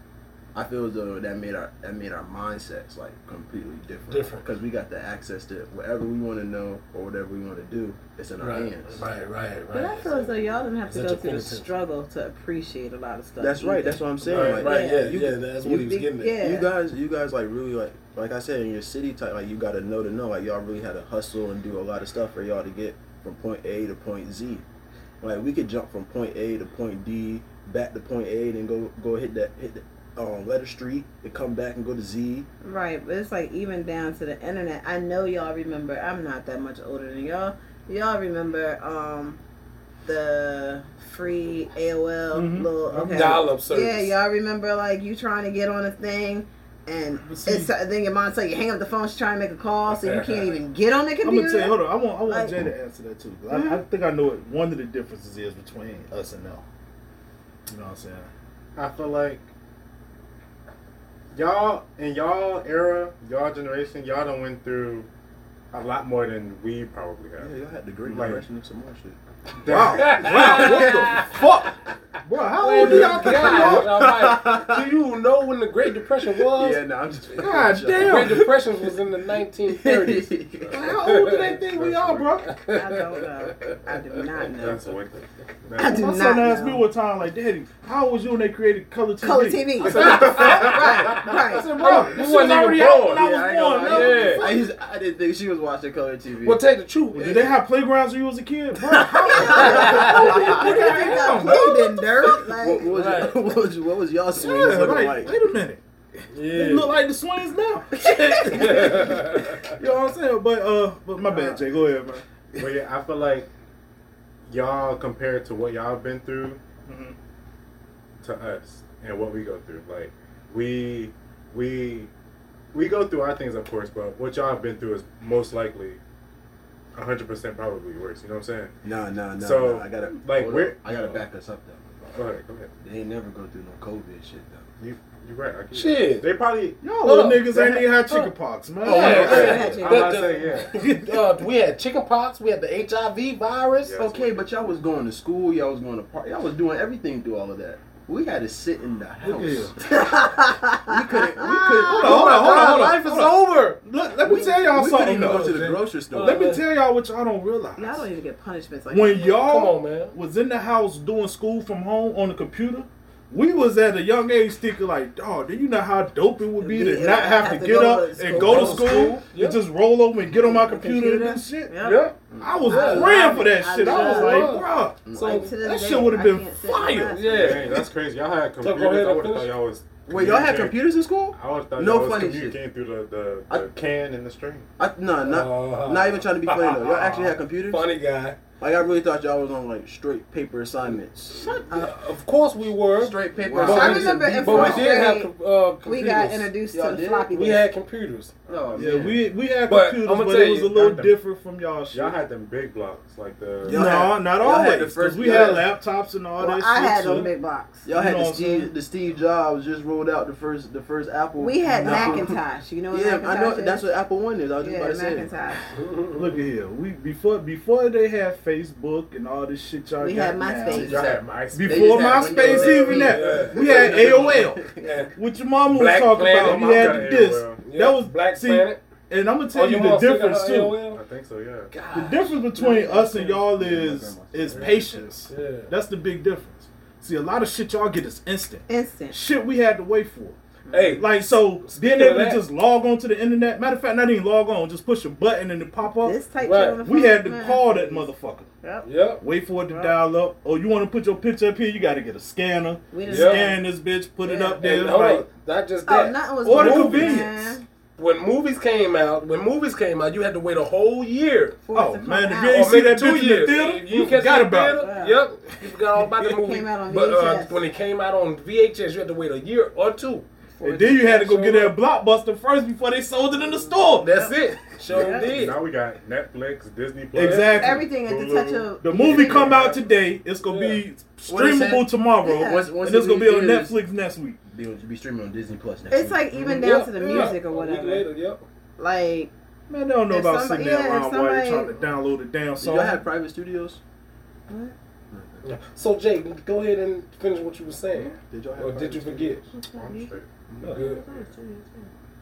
D: I feel as though that made our that made our mindsets like completely different.
A: Different.
D: because we got the access to whatever we want to know or whatever we want to do. It's in our
A: Right,
D: hands.
A: right, right, right.
C: But I feel as though y'all didn't have to go through the struggle to appreciate a lot of stuff.
D: That's right. That's what I'm saying.
A: Right,
D: like,
A: right, yeah,
D: you-
A: yeah, that's what he was
C: you-
A: getting at.
C: yeah.
D: You guys, you guys like really like like I said in your city type like you got to know to know like y'all really had to hustle and do a lot of stuff for y'all to get from point A to point Z. Like we could jump from point A to point D, back to point A, and then go go hit that hit the um, letter street and come back and go to Z.
C: Right, but it's like even down to the internet. I know y'all remember. I'm not that much older than y'all. Y'all remember um the free AOL
B: Mhm.
C: little okay.
A: Dial-up service.
C: Yeah, y'all remember like you trying to get on a thing. And
B: see-
C: it's then your mom tell you hang up the phone. She's trying to make a call, so you can't even get on the computer.
B: I'm
C: computer.
B: gonna tell you. Hold on. I want. I want
C: Like-
B: Jay to answer that too. 'cause I, I think I know what one of the differences is between us and them. You know what I'm saying?
E: I feel like y'all in y'all era, y'all generation, y'all done went through a lot more than we probably have.
D: Yeah, y'all had the Great
E: Like-
D: Depression and some more shit.
B: Wow. wow. What the fuck, bro? How old do y'all think we are?
A: I'm like, do you know when the Great Depression was?
D: Yeah, no, I'm just.
B: God
A: The
B: damn.
A: Great Depression was in the 1930s.
B: How old do they think we are, bro?
C: I don't know. I do not know.
E: That's wicked.
C: I do
B: My
C: not
B: son asked me
C: know.
B: one time, like, Daddy, how old was you when they created color TV?
C: Color TV.
B: I said, what the fuck?
C: right,
B: I said, bro,
A: You
B: this
A: wasn't
B: already
A: even
B: out
A: born.
B: when I was
D: I
B: born.
D: gonna
B: man.
D: lie.
A: Yeah.
D: I, used, I didn't think she was watching color TV.
A: Well, take the truth.
B: Did they have playgrounds when you was a kid? Bro, how
C: What do you think I played in? Like,
D: what, what was
A: Right.
D: what was what was y'all swings
B: Yeah,
D: looking
B: right.
D: like?
B: Wait a minute. They
A: Yeah.
B: look like the swings now. you know what I'm saying? But uh, but my bad, Jay. Go ahead, man.
E: But yeah, I feel like y'all compared to what y'all been through
B: Mhm.
E: to us and what we go through. Like we we we go through our things of course, but what y'all have been through is most likely hundred percent probably worse. You know what I'm saying?
D: Nah, nah, nah.
E: So,
D: nah. I gotta
E: like,
D: hold
E: we're-
D: I gotta back us up though.
E: Go ahead, go ahead.
D: They ain't never go through no COVID shit though.
E: You you right. I get it.
A: Shit.
E: They probably
B: Y'all little niggas ain't even had chicken pox, man.
A: Oh, yeah,
C: yeah,
A: yeah.
C: yeah.
E: I'm not saying yeah.
A: Uh, we had chicken pox. We had the HIV virus.
E: Yeah.
D: Okay, but y'all was going to school. Y'all was going to party. Y'all was doing everything through all of that. We had to sit in the house.
B: Look
D: we couldn't. We couldn't.
B: Hold on, hold on, hold on, hold on.
A: Life is
B: hold on.
A: over.
B: Look, let me tell y'all
D: we couldn't
B: something.
D: even go to the grocery store.
B: Let me tell y'all what y'all don't realize.
C: y'all don't even get punishments like
B: when
C: that.
B: y'all
A: on, man.
B: was in the house doing school from home on the computer, we was at a young age thinking like, dog, do you know how dope it would be to
C: Yeah,
B: not have, to, get up and
C: school.
B: go to school,
A: school, yeah.
B: and just roll over and get on my computer,
C: computer.
B: and do shit?
C: Yeah.
A: Yeah.
B: I was
C: I
B: praying
C: love
B: for that.
C: I
B: shit. I, was like, bro,
A: So
C: Like,
B: that
C: day,
B: shit would've been fire.
A: Yeah.
E: Dang, that's crazy. Y'all had
A: go
E: computers.
A: ahead
E: I
A: and
E: would have thought y'all was.
D: Wait, y'all had computers in school?
E: I would have thought
D: No
E: y'all was
D: funny
E: communicating through the, the,
D: I-
E: the can and the string.
D: I, nah, not,
A: Uh,
D: not even trying to be funny though. Y'all actually had computers?
A: Funny guy.
D: Like I really thought y'all was on like straight paper assignments.
A: Yeah, of course we were.
D: Straight paper
C: I
D: assignments.
C: remember
D: and
C: in
A: But we
C: fourth
A: did have uh, computers.
C: we got introduced
D: Y'all
C: to
D: did?
C: floppy
A: We
C: disk.
A: had computers.
D: Oh,
B: yeah,
D: man.
B: we we had
A: But
B: computers,
A: I'ma
B: but
A: tell
B: it was
A: you,
B: a little
E: I-
B: different from y'all shit.
E: Y'all had them big blocks, like the.
D: Y'all
B: no,
D: had-
B: not
D: y'all had
B: always.
D: the
B: Because
D: first-
B: we had laptops and all
C: Well,
B: that
C: I
B: shit.
C: had
B: too.
C: them big box.
D: Y'all
B: You
D: had the
B: what I'm saying?
D: Steve, the Steve Jobs just rolled out the first the first Apple.
C: We had
D: Apple-
C: Macintosh. You know what I mean?
D: Yeah,
C: Macintosh
D: I know
C: is?
D: that's what Apple One is. I was just
C: yeah,
D: about to say.
C: Macintosh.
B: Look at here. We before before they had Facebook and all this shit y'all
C: We
B: got
C: had
B: now.
C: MySpace.
E: Y'all had MySpace.
B: Before
D: just had
B: MySpace, even
D: XP.
B: that, we had AOL.
A: Yeah.
B: What your mama was
A: Black
B: talking
A: Planet,
B: about,
E: my
B: we had
E: mom
B: the disc.
E: AOL.
B: That was
A: Black
B: see,
A: Planet.
B: And I'm gonna
A: Oh,
B: tell you the difference too.
A: AOL?
E: I think so, yeah.
B: The difference between us and y'all is is patience.
A: Yeah.
B: That's the big difference. See, a lot of shit y'all get is instant.
C: Instant.
B: Shit we had to wait for.
A: Hey,
B: Like so, being able to just log on to the internet. Matter of fact, not even log on, just push a button and it pop up.
C: This type
A: Right.
C: shit
B: We had to
C: man.
B: call that motherfucker.
C: Yep.
A: Yep.
B: Wait for it to
C: Right.
B: dial up. Oh, you want to put your picture up here, you got to get a scanner.
C: We didn't
A: Yeah.
B: Scan this bitch, put it up there.
A: And hold
B: like,
A: on, not just
C: Oh,
A: that.
C: nothing was
B: Or the convenience.
C: man.
A: when movies came out, when movies came out, you had to wait a whole year.
B: Oh man, if you ain't
A: Or
B: see that
A: two
B: bitch in the
A: years.
B: theater,
A: You,
B: you,
A: didn't catch
B: forgot
A: it in
B: about
A: the
B: it.
A: theater?
C: Yeah.
A: Yep. You forgot all about the
C: It
A: movie.
C: came out on
A: but uh, when it came out on VHS, you had to wait a year or two.
B: And then you had to go get that blockbuster first before they sold it in the store.
A: That's it. Sure
C: Yeah.
A: did.
E: Now we got Netflix, Disney Plus.
B: Exactly.
C: Everything at the touch of
B: The movie come out today. It's gonna be streamable tomorrow,
C: Yeah.
D: Once, once
B: and it's gonna be on
D: theaters,
B: Netflix next week.
D: Be, be streaming on Disney Plus next
C: It's
D: week.
C: like even
A: Yeah,
C: down to the
A: yeah.
C: music or
A: A week
C: whatever.
A: later, yep.
C: Like
B: Man, they don't know
C: If
B: about
C: somebody-
B: sitting there
C: yeah, if
B: around while you're trying to download a damn song.
D: y'all have private studios?
C: what?
A: Mm-hmm. So Jake, go ahead and finish what you were saying.
D: Did y'all have
A: Or did you
D: private
A: forget?
E: I'm straight.
A: You.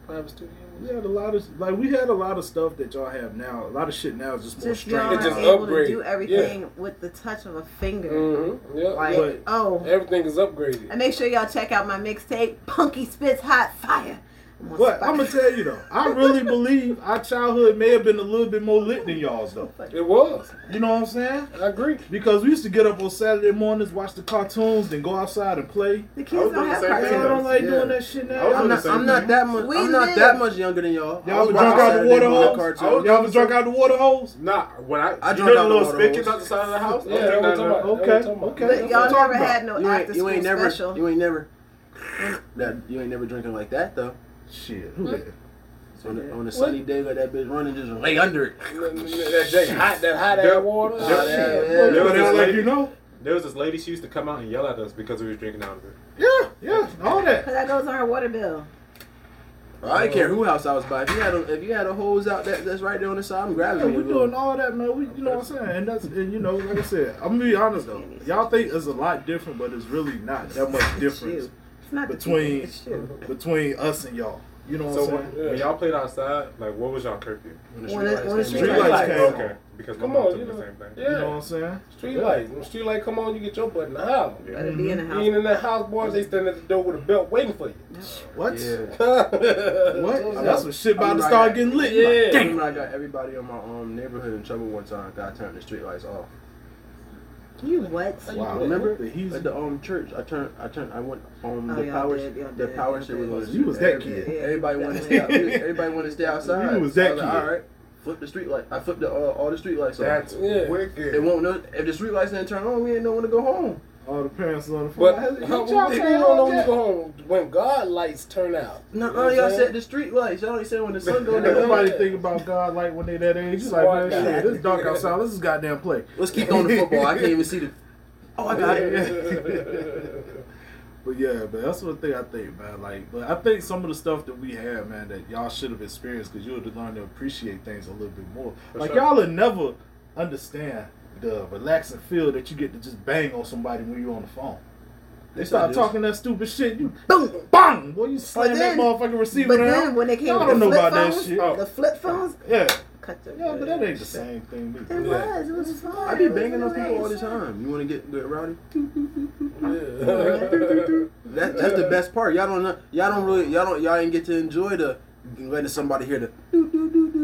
A: Private studio.
B: We had a lot of like we had a lot of stuff that y'all have now. A lot of shit now is just more
C: Just y'all
B: straight.
A: Just
C: able
A: upgrade.
C: to do everything with the touch of a finger.
A: Mm-hmm. Yeah.
C: Like,
A: yeah.
C: oh,
A: Everything is upgraded.
C: and make sure y'all check out my mixtape, Punky Spits Hot Fire. I'm on
B: But I'm gonna tell you though, I really believe our childhood may have been a little bit more lit than y'all's though.
A: It was.
B: You know what I'm saying?
A: I agree.
B: Because we used to get up on Saturday mornings, watch the cartoons, then go outside and play.
C: The kids don't have
E: the same
B: don't like
D: Yeah.
B: doing that shit now.
E: I was
D: I'm
E: doing
D: not,
E: the
D: I'm
E: same
D: not
E: thing.
D: that much.
C: We
D: I'm not
C: live.
D: that much younger than y'all.
B: Y'all
D: I was
B: ever drunk
D: watching
B: out the water
D: Saturday morning
B: hose?
D: cartoons.
B: Y'all ever drunk out the water hose?
E: Nah, when I,
D: I
E: you
D: drunk
E: know
D: out
E: the
D: the
E: little
D: water
E: spigots
D: hose.
E: out the side of the house.
A: Yeah,
E: I'm
A: that's
E: drinking
A: what
E: out
A: I'm
E: of
A: talking
E: that.
A: about.
B: Okay,
A: That's what I'm talking
B: okay.
C: But
B: That's what
C: y'all
B: I'm
C: never
B: talking
C: had
B: about.
C: no
D: You
C: after
D: ain't, you
C: school
D: ain't never,
C: special.
D: you ain't never, that you ain't never drinking like that though.
B: Shit, who that?
D: On a, on a sunny day, let that bitch run and just lay under it.
A: That Jake hot, that hot ass water.
E: Yeah.
A: Oh,
D: Yeah,
A: shit.
D: yeah,
B: Well,
D: yeah.
E: There was
B: they
E: this
B: act like
E: lady-
B: you know.
E: There was this lady. She used to come out and yell at us because we was drinking out of it.
B: Yeah, yeah, all that.
C: Cause that goes on her water bill.
D: I didn't care uh-huh. who house I was by. If you had a, if you had a hose out that, that's right there on the side, I'm grabbing
B: Yeah,
D: you.
B: we doing all that, man. We, you know what I'm saying, and that's, and you know, like I said, I'm gonna be honest though. Y'all think it's a lot different, but it's really not that much difference
C: you. It's the
B: between
C: people,
B: between us and y'all. You know what
E: So
B: I'm
E: when,
B: saying?
E: when y'all played outside, like what was y'all curfew?
D: When the streetlights
C: when
D: came
C: street
D: on.
A: Lights
B: came
A: came
B: on.
E: Okay, because my
A: Come
E: mom
A: on,
E: told
A: you
E: me the
A: know.
E: same thing.
A: Yeah.
B: You know what I'm saying?
A: Street light. When street light come on, you get your butt in the house.
C: Better be in the house.
A: ain't in that house, boys. They stand at the door with a belt waiting for you.
B: What?
D: Yeah.
B: What? That's what shit about to
D: I'm
B: start
D: like-
B: getting lit.
A: Yeah.
D: I
B: Damn.
D: I got everybody in my um, neighborhood in trouble one time. Got turned the streetlights off.
C: You what?
B: Wow.
D: Remember
B: The he's-
D: at the um church? I turned. I turned. I went um
C: Oh,
D: the power.
C: did, y'all
D: the power
C: y'all
D: shit was
C: did.
D: on
B: You was that
D: street.
B: kid.
D: Everybody wanted to stay. out- Everybody wanted to stay outside.
B: You was that
D: So I like,
B: kid.
D: All right. Flip the street light. I flipped the, uh, all the street lights off.
E: That's
A: Yeah.
E: wicked.
D: It won't know if the street lights didn't turn on. We ain't no one to go home.
B: All the parents on the phone.
A: But
B: Hey,
A: how,
B: y'all
A: don't know
B: hold
A: when you go home when God lights turn out.
D: No,
A: You know
D: all y'all
A: I'm
D: said the street lights. Y'all ain't said when the sun go
B: Ain't
D: down.
B: Nobody think about God like when they that age. You like, man, shit, this dark outside. Let's just goddamn play.
D: Let's keep on the football. I can't even see the. Oh, I got it.
B: But yeah, but that's one thing I think, man. Like, but I think some of the stuff that we have, man, that y'all should have experienced because you would have learned to appreciate things a little bit more.
E: For
B: like
E: sure.
B: y'all will never understand the relaxing feel that you get to just bang on somebody when you're on the phone. They
D: Yes,
B: start
D: I
B: talking that stupid shit, you
C: Boom.
B: bang, boy, you slam
C: But
B: that
C: then-
B: motherfucking receiver
C: But
B: down.
C: then when they came
B: Y'all
C: with
B: don't
C: the
B: know
C: flip
B: about that
C: phones,
B: shit.
E: Oh.
C: the flip phones,
B: yeah,
C: cut your
B: yeah, but that ain't the same thing.
C: It
B: Either.
A: Yeah.
C: was. It was fun.
D: I be banging on people all the time. You want to get get rowdy?
A: Yeah.
D: That, that's the best part. Y'all don't know. Y'all don't really. Y'all don't. Y'all ain't get to enjoy the letting somebody hear the.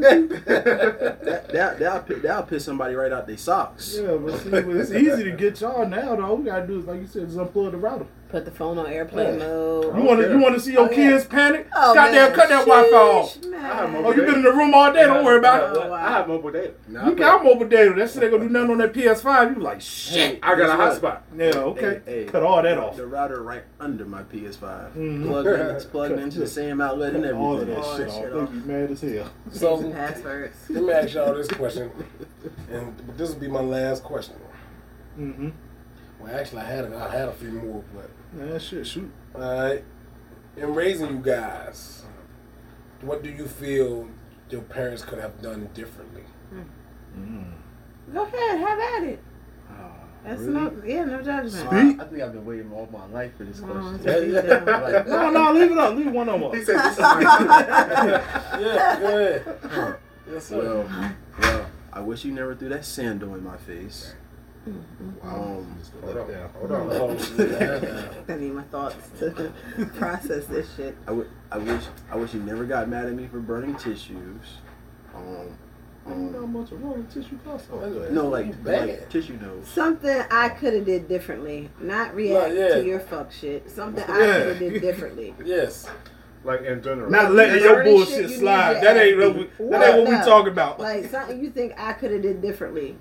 D: That that that'll, that'll piss somebody right out their socks.
B: Yeah, but see, but it's easy to get y'all now. Though, all we gotta do is, like you said, just unplug the router.
C: Put the phone on airplane
A: Yeah.
C: mode.
B: You want to, you want to see your
C: Oh, yeah.
B: kids panic?
C: Oh,
B: Goddamn,
C: man.
B: cut that Wi-Fi off.
C: Sheesh, man.
E: I have
B: Oh, you been in the room all day? Don't worry about it.
C: Oh, wow.
E: I have mobile data.
D: Now,
B: You
D: I
B: got mobile data. That shit ain't gonna do nothing on that PS5. You be like, shit.
D: Hey,
E: I got a
D: guess what?
E: hotspot.
B: Yeah, okay.
D: Hey, hey,
B: Cut all that off.
D: The router right under my PS5.
B: Mhm.
D: Plugged in, it's plugged into the same outlet and everything.
B: All of that
D: All
B: shit
D: that
B: off.
D: shit
B: They
D: off.
B: be mad as hell.
A: So
C: Passwords.
A: let me ask y'all this question, and this will be my last question.
B: Mm-hmm.
A: Well, actually, I had a, I had a few more, but
B: Yeah, shit, shoot.
A: all right. In raising you guys, what do you feel your parents could have done differently?
C: Go ahead, have at it. That's
D: really?
C: no, yeah, no judgment.
B: Speak.
D: I think I've been waiting all my life for this question.
C: so you don't.
D: Like,
B: No, no, leave it up. Leave one of them.
E: He said, "This is my
A: Yeah, go ahead. Yes, sir.
D: well, well, I wish you never threw that sandal in my face. Um,
E: Hold on, hold on.
C: I need my thoughts to process this shit.
D: I, w- I wish I wish you never got mad at me for burning tissues. Um,
B: You got a
D: um,
B: bunch of rolling tissue costs. Oh,
A: Anyway.
D: no, like,
A: You bad.
D: like tissue nose.
C: Something I could have did differently. Not react
A: Well, yeah.
C: to your fuck shit. Something I could have did differently.
A: yes.
E: Like in general.
B: Not letting your bullshit
C: you need
B: slide.
C: to
B: That ain't
C: act.
B: what we, that ain't what we
C: No.
B: talking about.
C: Like something you think I could have did differently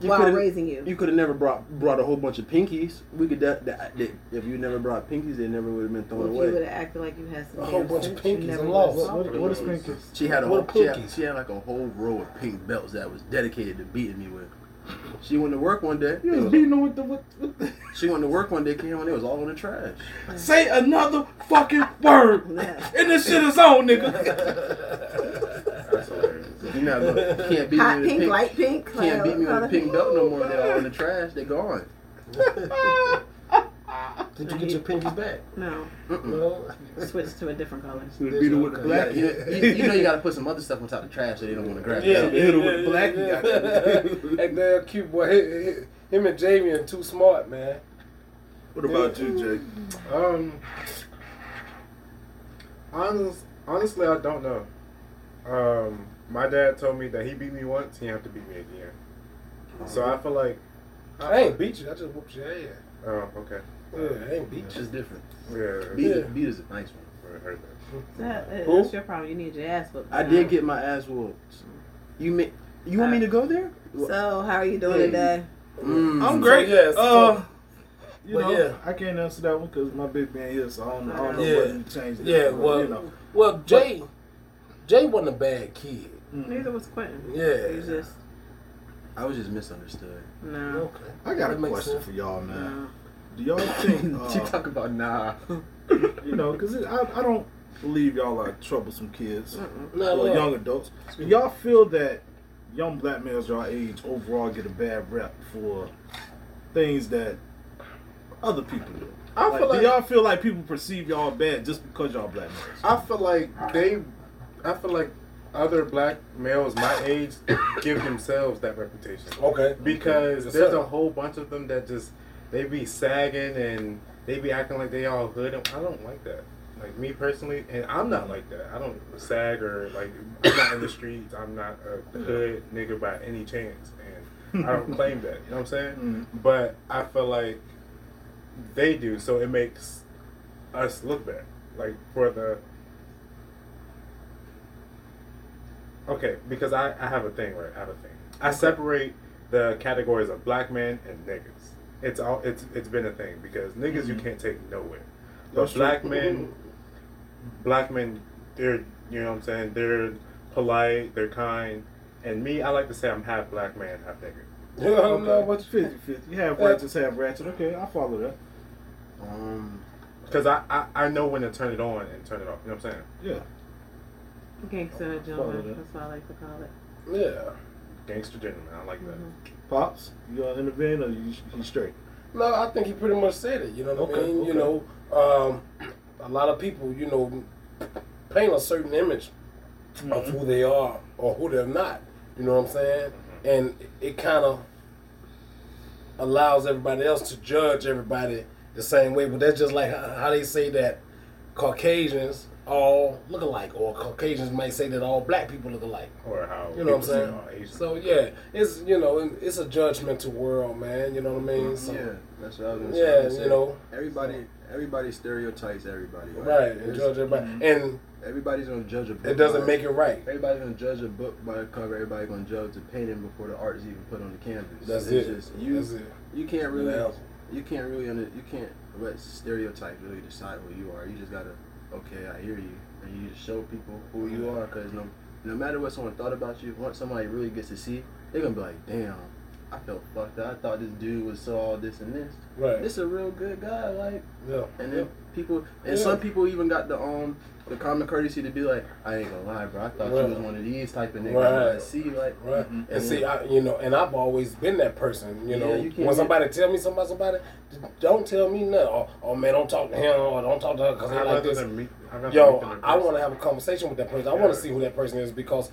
D: You
C: while
D: coulda-
C: raising you.
D: You could have never brought brought a whole bunch of pinkies. We could that, that, that if you never brought pinkies, they never would have been thrown
C: Well, if you would have acted like you had some
A: A whole bunch of pinkies and lost.
C: solved
B: What, what is pinkies?
D: She had a
A: What
D: whole, she had,
A: pinkies?
D: she had like a whole row of pink belts that was dedicated to beating me with. She went to work one day.
B: You was
D: was-
B: beating them with the, with, with the
D: she went to work one day, came home, it was all in the trash.
B: Say another fucking word.
C: Yeah.
B: And this shit is on, nigga.
E: That's hilarious.
D: You not gonna, you can't beat
C: Hot
D: me with
C: pink,
D: a pink,
C: light pink.
D: can't beat me with a pink belt no more. They're all in the trash. They're gone.
A: Did you get your pinkies back?
C: No,
A: No.
C: switch to a different color.
B: Beat it with the black.
D: You, you, you know you gotta put some other stuff on top of the trash so they don't want to grab
A: Yeah,
D: it.
A: yeah,
B: hit him with the black, you
A: yeah,
B: got
A: yeah. That damn cute boy. He- he- Him and Jamie are too smart, man.
B: What about you, Jay?
E: Um, honest, honestly, I don't know. Um, my dad told me that he beat me once, he have to beat me again. So I feel like,
A: I ain't beat you. I just whooped your ass.
E: oh, okay,
A: Yeah, I ain't beat
D: It's
A: you.
D: just different.
E: yeah,
D: Beat,
A: Yeah.
D: beat is a nice one.
E: I heard that.
C: That, that's your problem. You need your ass whooped.
D: I did get my ass whooped. You ma- You want me to go there?
C: So, how are you doing
D: Yeah.
C: today?
D: Mm.
B: I'm
A: So,
B: great.
A: yes,
B: uh, you
A: but
B: know,
A: yeah.
B: I can't answer that one because my big man here, so I don't, I don't know
A: Yeah.
B: what you changed. it.
A: Yeah,
B: But,
A: well,
B: you know,
A: well, Jay, Jay wasn't a bad kid.
C: Neither was Quentin.
A: Yeah.
C: He's just
D: I was just misunderstood.
C: no.
A: Okay,
B: I got a
A: That makes
B: question
A: sense.
B: for y'all, man.
C: no.
B: Do y'all think,
D: she
B: uh,
D: talk about nah.
B: you know, because I, I don't believe y'all are troublesome kids
A: No,
B: or
A: no.
B: young adults. Do y'all feel that young black males your age overall get a bad rep for things that other people do?
E: I
B: Like,
E: feel
B: do y'all feel like people perceive y'all bad just because y'all black males?
E: I feel like they, I feel like other black males my age give themselves that reputation.
A: Okay.
E: because
A: Yes,
E: there's a whole bunch of them that just they be sagging and they be acting like they all hood. And I don't like that. Like me personally, and I'm not like that. I don't sag or like I'm not in the streets. I'm not a hood nigga by any chance, and I don't claim that. You know what I'm saying?
B: Mhm.
E: But I feel like they do, so it makes us look bad. Like for the Okay, because I, I have a thing, right? I have a thing. I separate the categories of black men and niggas. It's all it's it's been a thing because niggas you mm-hmm. can't take nowhere. But
B: That's true.
E: black men black men they're you know what I'm saying, they're polite, they're kind. And me, I like to say I'm half black man, half nigga.
A: You know, no,
B: Okay.
A: but
B: 50 50. You have uh, righteous, have ratchet. Okay, I follow that.
D: Um,
E: Because I, I, I know when to turn it on and turn it off. You know what I'm saying?
B: Yeah.
C: Gangster
B: Follow
C: gentleman.
B: that.
C: That's what I like to call it.
A: yeah.
E: Gangster gentleman. I like that. Mm-hmm.
B: Pops, you gonna intervene or you, you straight?
A: No, I think he pretty much said it. You know what I
B: Okay,
A: mean? You know, um, a lot of people, you know, paint a certain image of who they are or who they're not. You know what I'm saying? And it kind of allows everybody else to judge everybody the same way. But that's just like how they say that Caucasians all look alike, or Caucasians might say that all black people look alike.
E: Or how
A: You know what I'm saying?
E: say, Asian.
A: So yeah, it's you know it's a judgmental world, man. You know what I mean? Mm-hmm. So,
D: yeah, that's what I was gonna say.
A: Yeah,
D: I was gonna
A: you know.
D: everybody, everybody stereotypes everybody.
A: right, and judge everybody, mm-hmm. and
D: Everybody's gonna judge a book.
A: it doesn't make it right.
D: Everybody's gonna judge a book by the cover. Everybody's gonna judge the painting before the art is even put on the canvas.
A: That's
D: it's
A: it.
D: Just, you,
A: That's it.
D: you can't really,
A: That's-
D: you can't really, under, you can't let stereotypes really decide who you are. You just gotta, okay, I hear you, and you just show people who you are. Cause no, no matter what someone thought about you, once somebody really gets to see, they're gonna be like, damn, I felt fucked up. I thought this dude was so all this and this.
A: Right.
D: This a real good guy, like.
A: Yeah.
D: And then people, and
A: Yeah.
D: some people even got the um the common courtesy to be like, I ain't gonna lie, bro. I thought
A: Right.
D: you was one of these type of niggas.
A: Right.
D: But I see, like,
A: Right.
D: Mhm.
A: And see, I, you know, and I've always been that person. You
D: Yeah,
A: know,
D: you can't
A: when
D: get-
A: somebody tell me something about somebody, don't tell me nothing. Oh, oh man, don't talk to him or don't talk to her because
E: I'd
A: like this.
E: than meet- I'd
A: Yo,
E: meet them in
A: I want to have a conversation with that person. I want to see who that person is because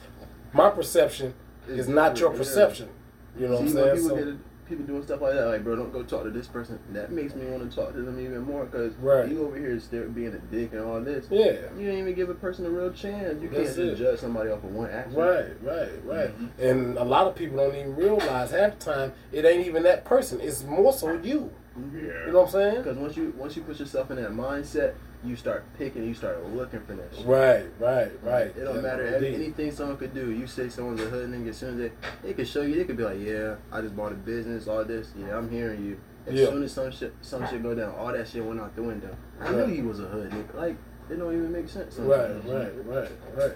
A: my perception
D: It's
A: is not your
D: different, yeah.
A: perception. You know what I'm saying?
D: people
A: So,
D: get people doing stuff like that, like, bro, don't go talk to this person. That makes me want to talk to them even more because
A: Right.
D: you over here still being a dick and all this.
A: yeah.
D: You didn't even give a person a real chance. You
A: That's
D: can't just judge somebody off of one action.
A: Right, right, right. Mm-hmm. And a lot of people don't even realize half the time it ain't even that person. It's more so you.
E: Yeah.
A: You know what I'm saying?
D: Because once you once you put yourself in that mindset, you start picking, you start looking for that shit.
A: Right, right, right.
D: It don't
A: Yeah,
D: matter every,
A: indeed.
D: anything someone could do. You say someone's a hood nigga, as soon as they, they could show you, they could be like, yeah, I just bought a business, all this, yeah, I'm hearing you. As
A: Yeah.
D: soon as some shit, some shit go down, all that shit went out the window. I
A: Right.
D: knew he was a hood nigga. Like, it don't even make sense.
A: Right, right, right, right.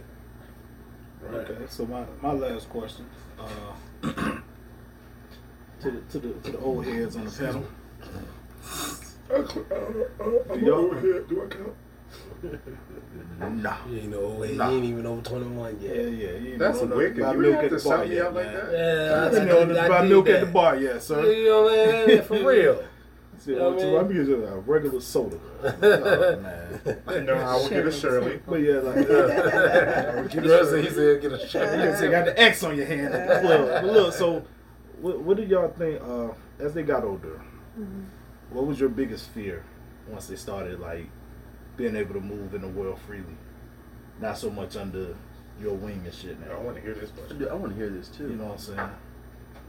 A: Right.
B: Okay, so my, my last question uh, to the to the to the old heads on the panel.
A: I'm
B: Yo.
A: over here. Do I count?
B: Nah.
A: You ain't know, he
B: Nah.
A: ain't even over 21
B: Yeah,
A: yet.
B: yeah. You ain't
E: That's
B: know no-
E: wicked.
B: about
E: You
B: milk
E: have
B: at
E: to
B: the bar
E: shout me
B: yet,
E: out like
B: man.
E: that?
A: Yeah,
B: You know,
A: I,
B: about
A: did
B: milk
A: that.
B: at the bar, yeah, sir.
A: You know what I mean? For real.
B: See,
A: You know
B: well,
A: what I
B: too,
A: mean?
B: I'm using a regular soda. oh, man.
E: No, I will get a Shirley.
B: But yeah, like
A: He said he said get a
B: you
A: shot.
B: can see, got the X on your hand. look, but look, so what, what did y'all think uh, as they got older? What was your biggest fear once they started like being able to move in the world freely, not so much under your wing and shit now.
E: I want to hear this question.
D: Dude, I want to hear this too.
B: You know what I'm saying?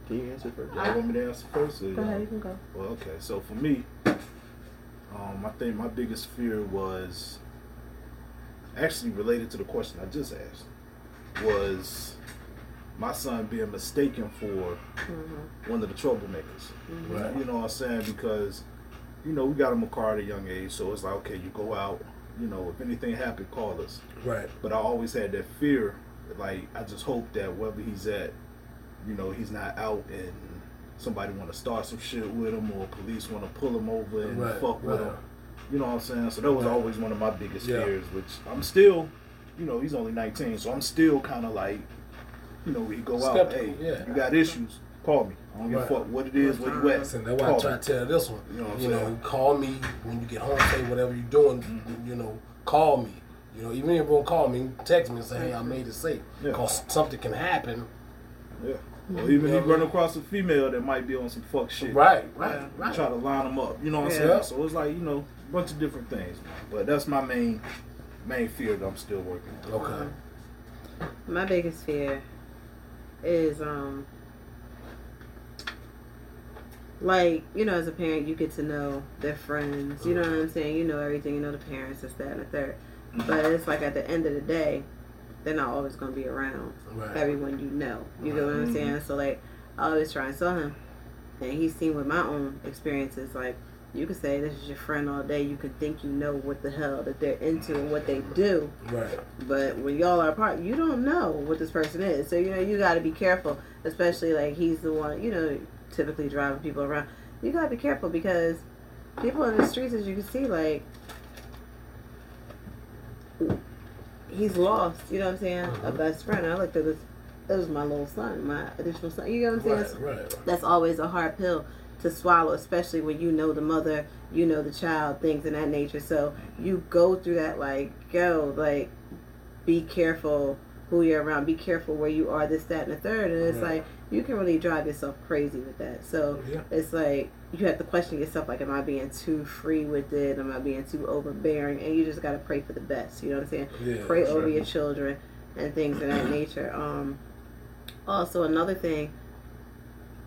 D: Can you answer first?
B: You want me to answer first? Or
C: Go ahead,
B: y'all?
C: you can go.
B: Well, okay. So for me, um, I think my biggest fear was actually related to the question I just asked. Was my son being mistaken for
C: Mm-hmm.
B: one of the troublemakers?
A: Right.
B: You know what I'm saying? Because you know we got him a car at a young age, so it's like okay, you go out. You know, if anything happened, call us.
A: Right.
B: But I always had that fear. Like I just hope that wherever he's at, you know, he's not out and somebody want to start some shit with him or police want to pull him over and
A: Right,
B: fuck with
A: right.
B: him. You know what I'm saying? So that was always one of my biggest
A: Yeah.
B: fears. Which I'm still, you know, he's only 19, so I'm still kind of like, you know, we go out.
A: Skeptical,
B: Hey,
A: yeah.
B: you got issues? Call me. I don't give a fuck what it is, where you at.
A: Listen, that's why I
B: Call
A: try
B: me.
A: to tell this one.
B: You know
A: you know, call me when you get home. Say whatever you're doing.
B: Mm-hmm.
A: You know, call me. You know, even if you won't call me, text me and say, "Hey, I made it safe,"
B: Yeah.
A: because something can happen.
B: Yeah. Or even
A: Yeah,
B: if you run across a female that might be on some fuck shit.
A: Right, right,
B: You
A: right.
B: Try to line them up. You know what I'm saying? So it's like, you know, a bunch of different things. But that's my main main fear that I'm still working on.
A: Okay.
C: My biggest fear is um like, you know, as a parent you get to know their friends, you know what I'm mm-hmm. saying? You know everything, you know the parents, this, that, and the third. Mm-hmm. But it's like at the end of the day, they're not always gonna be around
A: Right.
C: everyone you know. You know what I'm mm-hmm. saying? So like I always try and tell him and he's seen with my own experiences, like you could say this is your friend all day, you could think you know what the hell that they're into and what they do.
A: Right.
C: But when y'all are apart, you don't know what this person is. So you know you got to be careful, especially like he's the one you know typically driving people around. You got to be careful because people in the streets, as you can see, like he's lost. You know what I'm saying? A uh-huh. best friend. I looked at this. It was my little son, my additional son. You know what I'm saying?
A: Right. Right.
C: that's always a hard pill to swallow, especially when you know the mother, you know the child, things in that nature. So you go through that like, go, like, be careful who you're around, be careful where you are, this, that, and the third. And it's
A: Right.
C: like you can really drive yourself crazy with that. So
A: Yeah.
C: it's like you have to question yourself, like, am I being too free with it? Am I being too overbearing? And you just gotta pray for the best. You know what I'm saying?
A: Yeah.
C: pray
A: sure.
C: over your children and things of that nature. Um, also, another thing,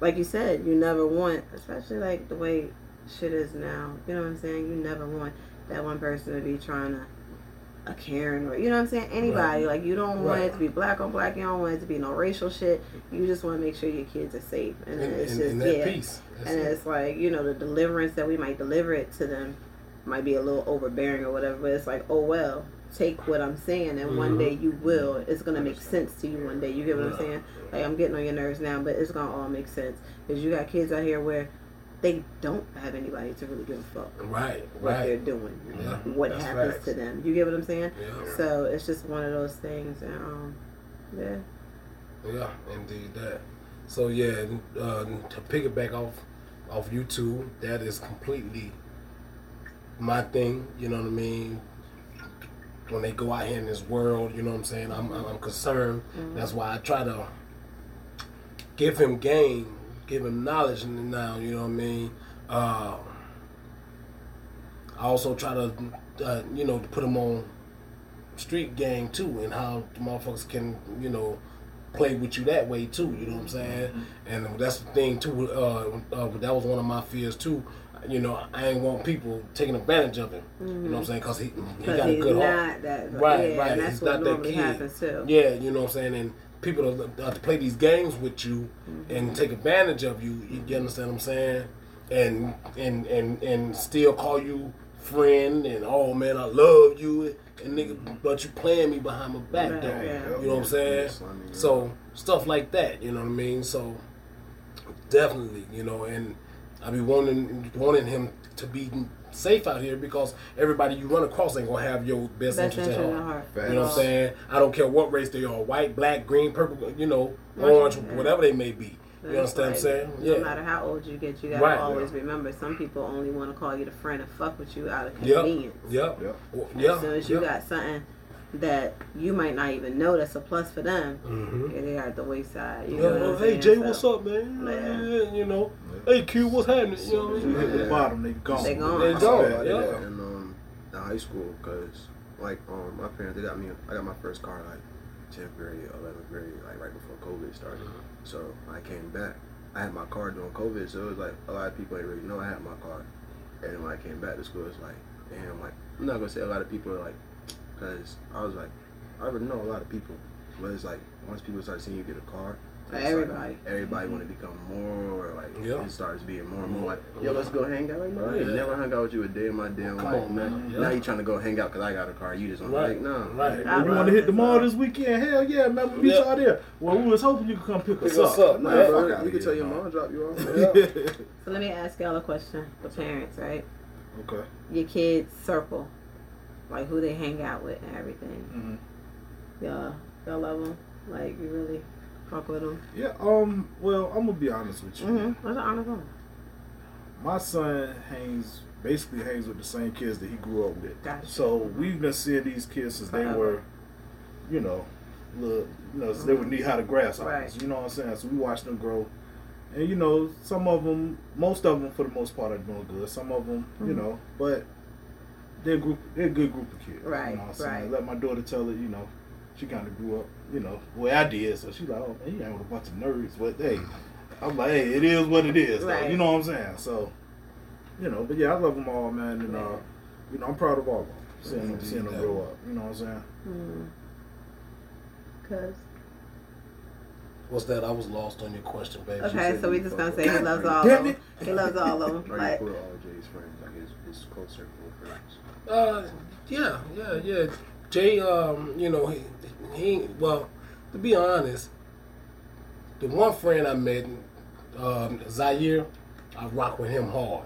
C: like you said, you never want, especially like the way shit is now. You know what I'm saying? You never want that one person to be trying to a Karen or you know what I'm saying? Anybody
A: Right.
C: like you don't want
A: Right.
C: it to be black on black. You don't want it to be no racial shit. You just want to make sure your kids are safe. And,
A: And,
C: it's
A: and,
C: just
A: and
C: yeah.
A: piece.
C: And
A: it.
C: it's like, you know, the deliverance that we might deliver it to them might be a little overbearing or whatever, but it's like, oh well, take what I'm saying and one
A: Mhm.
C: day you will. It's gonna make sense to you one day. You get what I'm saying? Like I'm getting on your nerves now, but it's gonna all make sense. Because you got kids out here where they don't have anybody to really give a fuck
A: Right.
C: what they're doing,
A: Yeah.
C: what happens to them. You get what I'm saying?
A: Yeah.
C: So it's just one of those things, and um, yeah.
A: Yeah, indeed that. So yeah, uh, to piggyback off off YouTube, that is completely my thing. You know what I mean? When they go out here in this world, you know what I'm saying? I'm I'm, concerned. That's why I try to give him game, give him knowledge And now. You know what I mean? Uh, I also try to, uh, you know, put him on street gang too, and how the motherfuckers can, you know, play with you that way too. You know what I'm saying? And that's the thing too. Uh, uh, that was one of my fears too. You know, I ain't want people taking advantage of him. You know what I'm mm. saying? Because he he
C: But
A: got a good
C: not
A: heart.
C: that,
A: Right,
C: yeah,
A: right.
C: And that's
A: He's
C: what
A: not that
C: normally
A: kid.
C: happens too.
A: Yeah, you know what I'm saying? And people that that to play these games with you mm-hmm. and take advantage of you, you, you understand what I'm saying? And and and and still call you friend and oh man, I love you and nigga mm-hmm. but you playing me behind my back
C: Right,
A: though.
C: yeah.
A: You know what I'm saying?
D: Slimy,
A: So stuff like that, you know what I mean? So definitely, you know, and I be wanting wanting him to be safe out here because everybody you run across ain't gonna have your best,
C: Best
A: interest
C: interest
A: at
C: in
A: heart.
C: heart.
A: You know what I'm saying? I don't care what race they are, white, black, green, purple, you know, orange, whatever they may be. You understand what I'm saying?
C: No matter how old you get, you gotta
A: Right.
C: always remember. Some people only want to call you the friend and fuck with you out of
A: Yep.
C: convenience.
A: Yep.
B: Yep.
A: Well, Yeah.
C: As soon as you
A: yeah.
C: got something that you might not even know that's a plus for them,
A: Mhm.
C: yeah, they are at the wayside. You
A: Yeah,
C: know what
A: well, hey? Jay,
C: So,
A: what's up, man?
C: Yeah.
A: Yeah, you know, hey Q, what's happening? You know what I mean?
B: hit the bottom, they gone.
C: They gone.
A: They gone.
B: Yeah,
A: Yeah.
D: And um, in high school, cause like um, my parents they got me. I got my first car like 10th grade, 11th grade, like right before COVID started. So I came back. I had my car during COVID, so it was like a lot of people didn't really know I had my car. And when I came back to school, it's like, damn, like I'm not gonna say a lot of people are like, cause I was like, I already know a lot of people, but it's like once people start seeing you get a car.
C: For
D: it's like
C: everybody.
D: everybody want to mm-hmm. become more like
A: Yeah.
D: it starts being more and more like yo let's go hang out like no I
A: Yeah.
D: never hung out with you a day in my damn
A: Come
D: life
A: on,
D: now,
A: man.
D: now you trying to go hang out because I got a car you just want
A: Right.
D: like no
A: Right.
C: I
B: you want to hit the
C: it,
B: mall this weekend? Hell yeah, man. We'll meet y'all there. Well, we was hoping you could come pick us
A: Pick us
B: up.
A: up,
D: Nah,
A: man.
D: bro, you can tell your mom drop you off
C: So let me ask y'all a question. The parents, right?
B: okay.
C: Your kids' circle, like who they hang out with and everything.
B: hmm
C: Y'all, y'all love them. Like you really fuck with them.
B: Yeah. Um. Well, I'm gonna be honest with you.
C: Mm-hmm. What's the honest one?
B: My son hangs basically hangs with the same kids that he grew up with.
C: Gotcha.
B: So we've been seeing these kids since they were, you know, little, you know, so they would knee high to grasshoppers.
C: Right.
B: You know what I'm saying? So we watched them grow, and you know, some of them, most of them, for the most part, are doing good. Some of them, you
C: Mhm.
B: know, but they're a group. They're a good group of kids.
C: Right,
B: You know what I'm saying?
C: right.
B: Let my daughter tell it. You know, she kind of grew up. You know, the way I did. So she's like, oh man, you hang with a bunch of nerds, but hey. I'm like, hey, it is what it is. though.
C: Right.
B: You know what I'm saying? So, you know, but yeah, I love them all, man, and uh, you know, I'm proud of all of them, seeing them, seeing them grow up. You know what I'm saying?
C: Mm. Cause
A: What's that? I was lost on your question, baby.
C: okay, so we
D: you
C: just gonna say he loves all of them. He loves all of them.
D: or you
C: Like
D: all Jay's friends like his, his close circle of friends
A: Uh, yeah, yeah, yeah. Jay, um, you know, he, he, well, to be honest, the one friend I met, um, Zaire, I rock with him hard.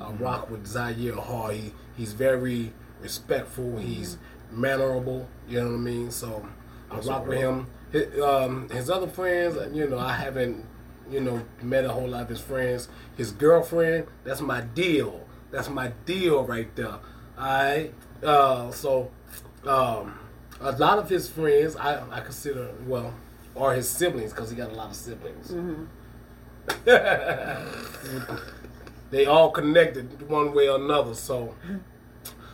A: I rock with Zaire hard. He, he's very respectful. He's mannerable. You know what I mean? So I rock with him. His, um, his other friends, you know, I haven't, you know, met a whole lot of his friends. His girlfriend, that's my deal. That's my deal right there. Alright. Uh, so, um, a lot of his friends, I, I consider, well, are his siblings because he got a lot of siblings. they all connected one way or another. So,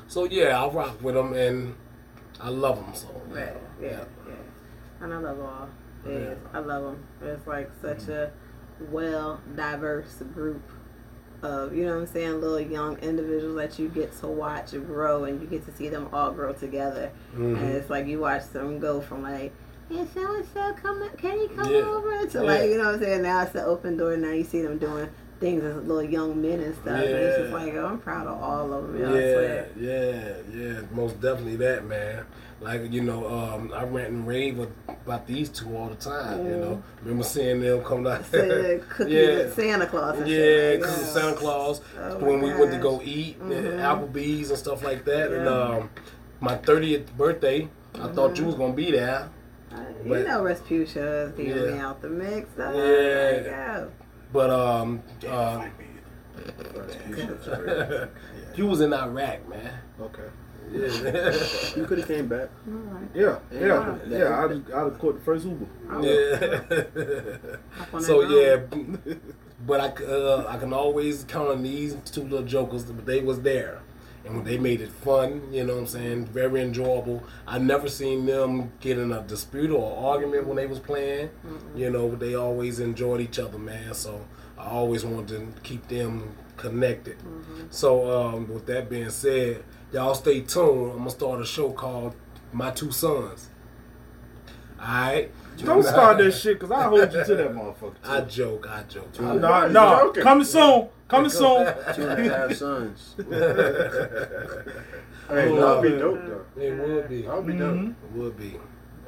A: so yeah, I rock with them and I love them. So,
C: yeah, yeah, yeah. And I love all. Yeah, I love them. It's like such a well diverse group of you know what I'm saying, little young individuals that you get to watch grow and you get to see them all grow together.
A: Mhm.
C: And it's like you watch them go from like, Hey so and so come can he come
A: Yeah.
C: over to
A: Yeah.
C: like you know what I'm saying, now it's the open door, now you see them doing things as little young men and stuff. And it's just like, oh, I'm proud of all of them.
A: Yeah, yeah, yeah, most definitely that, man. Like you know, um, I rant and rave about these two all the time. You know, remember seeing them come down.
C: Cookies
A: Yeah.
C: Santa Claus. And
A: Yeah, of Santa Claus.
C: Oh
A: when we went to go eat at
C: Mhm.
A: Applebee's and stuff like that, and um, my thirtieth birthday, I thought you was gonna be there,
C: Uh, you
A: but-
C: know, Respucia is getting me out the mix. Though.
A: Yeah.
C: Like, yeah.
A: but um, uh,
D: That's
A: you was in Iraq, man.
B: Okay.
A: Yeah.
D: you could have came back
B: Yeah, yeah, yeah.
D: Yeah.
B: I just, I just caught the first Uber.
A: yeah. So yeah, but I, c- uh, I can always count on these two little jokers. But they was there, and they made it fun. You know what I'm saying? Very enjoyable. I never seen them get in a dispute or argument when they was playing. You know, they always enjoyed each other, man. So I always wanted to keep them connected. So um, with that being said, y'all stay tuned. I'm gonna start a show called My Two Sons. All right.
B: Don't start that shit, cause I hold you to that motherfucker.
A: I joke. I joke.
B: No,
A: I-
B: no, no. Coming soon. Coming soon.
D: two and a half sons
E: Hey, that'd be dope though.
A: It would be.
E: That would be
B: Mhm.
E: dope.
A: It would be.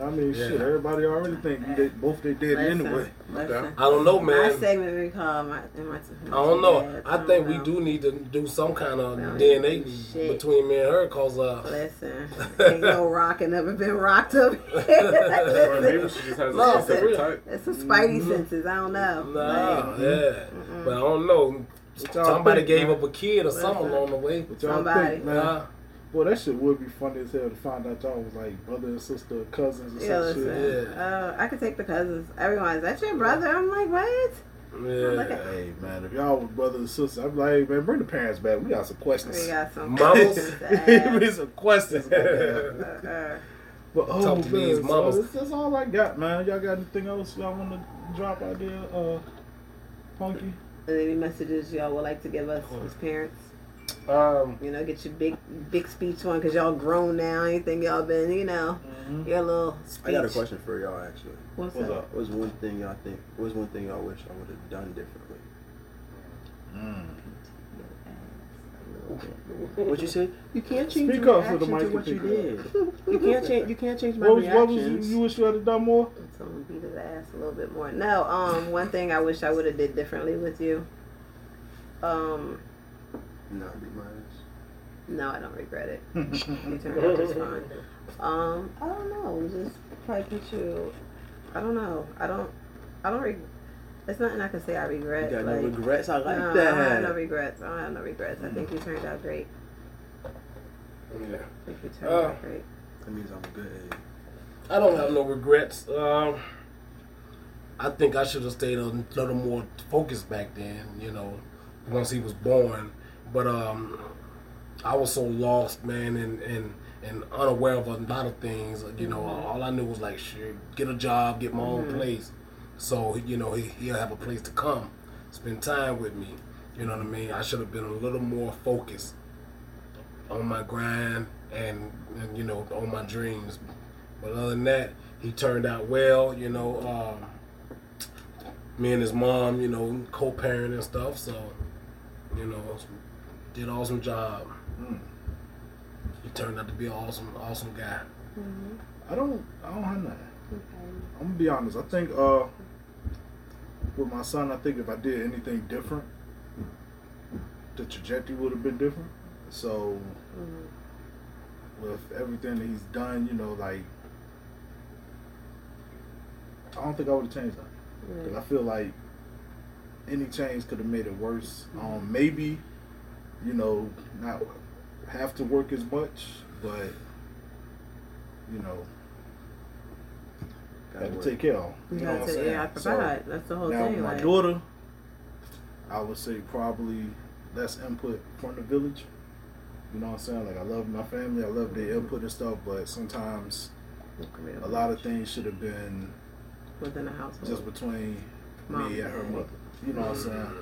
B: I mean,
A: Yeah.
B: shit. Everybody already think they both they dead
C: Listen,
B: anyway.
C: listen.
A: I don't know, man.
C: My
A: man.
C: segment we call my, my,
A: I don't know.
C: Yeah,
A: I think we do need to do some kind of
C: No,
A: DNA between me and her, cause uh,
C: Listen, ain't no rocking ever been rocked up
E: Or maybe she just has a
A: No, for
E: specific
A: real.
E: type.
C: It's some spidey
A: Mm-hmm.
C: senses. I don't know.
A: nah,
C: Like,
A: yeah. But I don't know.
B: What y'all
A: Somebody
B: think,
A: gave
B: man?
A: up a kid or something along the way.
B: What y'all
C: Somebody.
B: think, man?
A: Nah.
B: Boy, that shit would be funny as hell to find out y'all was like brother and sister, cousins, or
C: yeah,
B: some
C: listen.
B: shit.
C: Uh, I could take the cousins. Everyone, is that your brother? I'm like, what? Look
A: Yeah.
C: at-
B: Hey man, if y'all was brother and sister, I'm like, hey, man, bring the parents back. We got some questions.
C: We got some.
A: Mamas.
B: Give me some questions. about that.
C: Uh,
B: But oh,
A: Talk to
B: man,
A: these
B: so
A: mamas.
B: that's, that's all I got, man. Y'all got anything else y'all want to drop out there, uh, Punky?
C: Any messages y'all would like to give us as parents?
E: Um,
C: You know, get your big, big speech on because y'all grown now. Anything y'all been, you know, your little speech.
D: I got a question for y'all actually.
C: What's,
B: What's
C: up?
B: up?
D: What's one thing y'all think? What's one thing y'all wish I would have done differently? What would you said? You can't change
B: Speak
D: your
B: up for the
D: reaction to what you did. You can't change. You can't change my
B: What was, what was you, you wish you had done more?
C: So I'm gonna beat his ass a little bit more. No, um, one thing I wish I would have did differently with you. Um,
D: Not be my ass.
C: no, I don't regret it. You turned out just fine. Um, I don't know. Just probably put you. I don't know. I don't. I don't. Reg- it's nothing I can say I
D: You
C: regret.
D: got
C: like,
D: no regrets. I like
C: no,
D: that.
C: I don't have no regrets. I don't have no regrets. I think you turned out great.
A: Yeah.
C: I think you turned
A: Uh,
C: out great.
D: That means I'm a good egg.
A: I don't have no regrets. Um, I think I should have stayed a little more focused back then. You know, once he was born. But um, I was so lost, man, and and and unaware of a lot of things. You know, all I knew was like, shit, get a job, get my own place. So you know, he, he'll have a place to come, spend time with me. You know what I mean? I should have been a little more focused on my grind and, and you know on my dreams. But other than that, he turned out well. You know, um, me and his mom, you know, co-parent and stuff. So, you know, did awesome job. He turned out to be an awesome, awesome guy.
B: I don't. I don't have nothing. I'm gonna be honest. I think uh, with my son, I think if I did anything different, the trajectory would have been different. So with everything that he's done, you know, like I don't think I would have changed that because I feel like any change could have made it worse. Um, maybe, you know, not have to work as much, but you know,
D: Gotta
B: had to take care of.
C: You
B: You know what I'm saying?
C: yeah, I provide. That's the whole
B: now,
C: thing.
B: with my
C: like,
B: daughter, I would say probably less input from the village. You know what I'm saying? Like I love my family, I love their input and stuff, but sometimes a lot of things should have been
C: within the household.
B: just between
C: Mom
B: me and her mother. You know what I'm saying?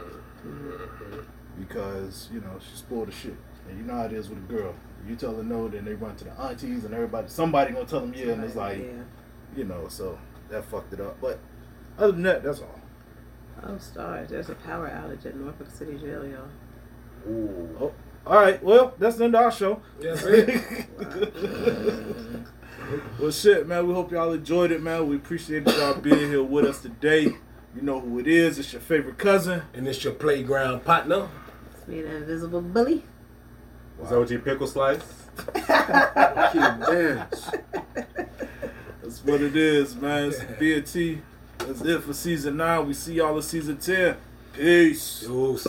B: Mm-hmm. Because, you know, she spoiled the shit. And you know how it is with a girl. You tell her no, then they run to the aunties and everybody somebody gonna tell them yeah, and it's like
C: yeah.
B: you know, so that fucked it up. But other than that, that's all.
C: Oh, stars. There's a power outage at Norfolk City Jail, y'all.
B: Oh, all right. Well, that's the end of our show.
A: Yes, sir.
B: well, shit, man. We hope y'all enjoyed it, man. We appreciate y'all being here with us today. You know who it is. It's your favorite cousin.
A: and it's your playground partner.
C: It's me, the invisible bully.
E: Is OG Pickle Slice?
D: Keep dance.
B: That's what it is, man. It's BT. That's it for season nine. We see y'all in season ten. Peace.
A: Deuce.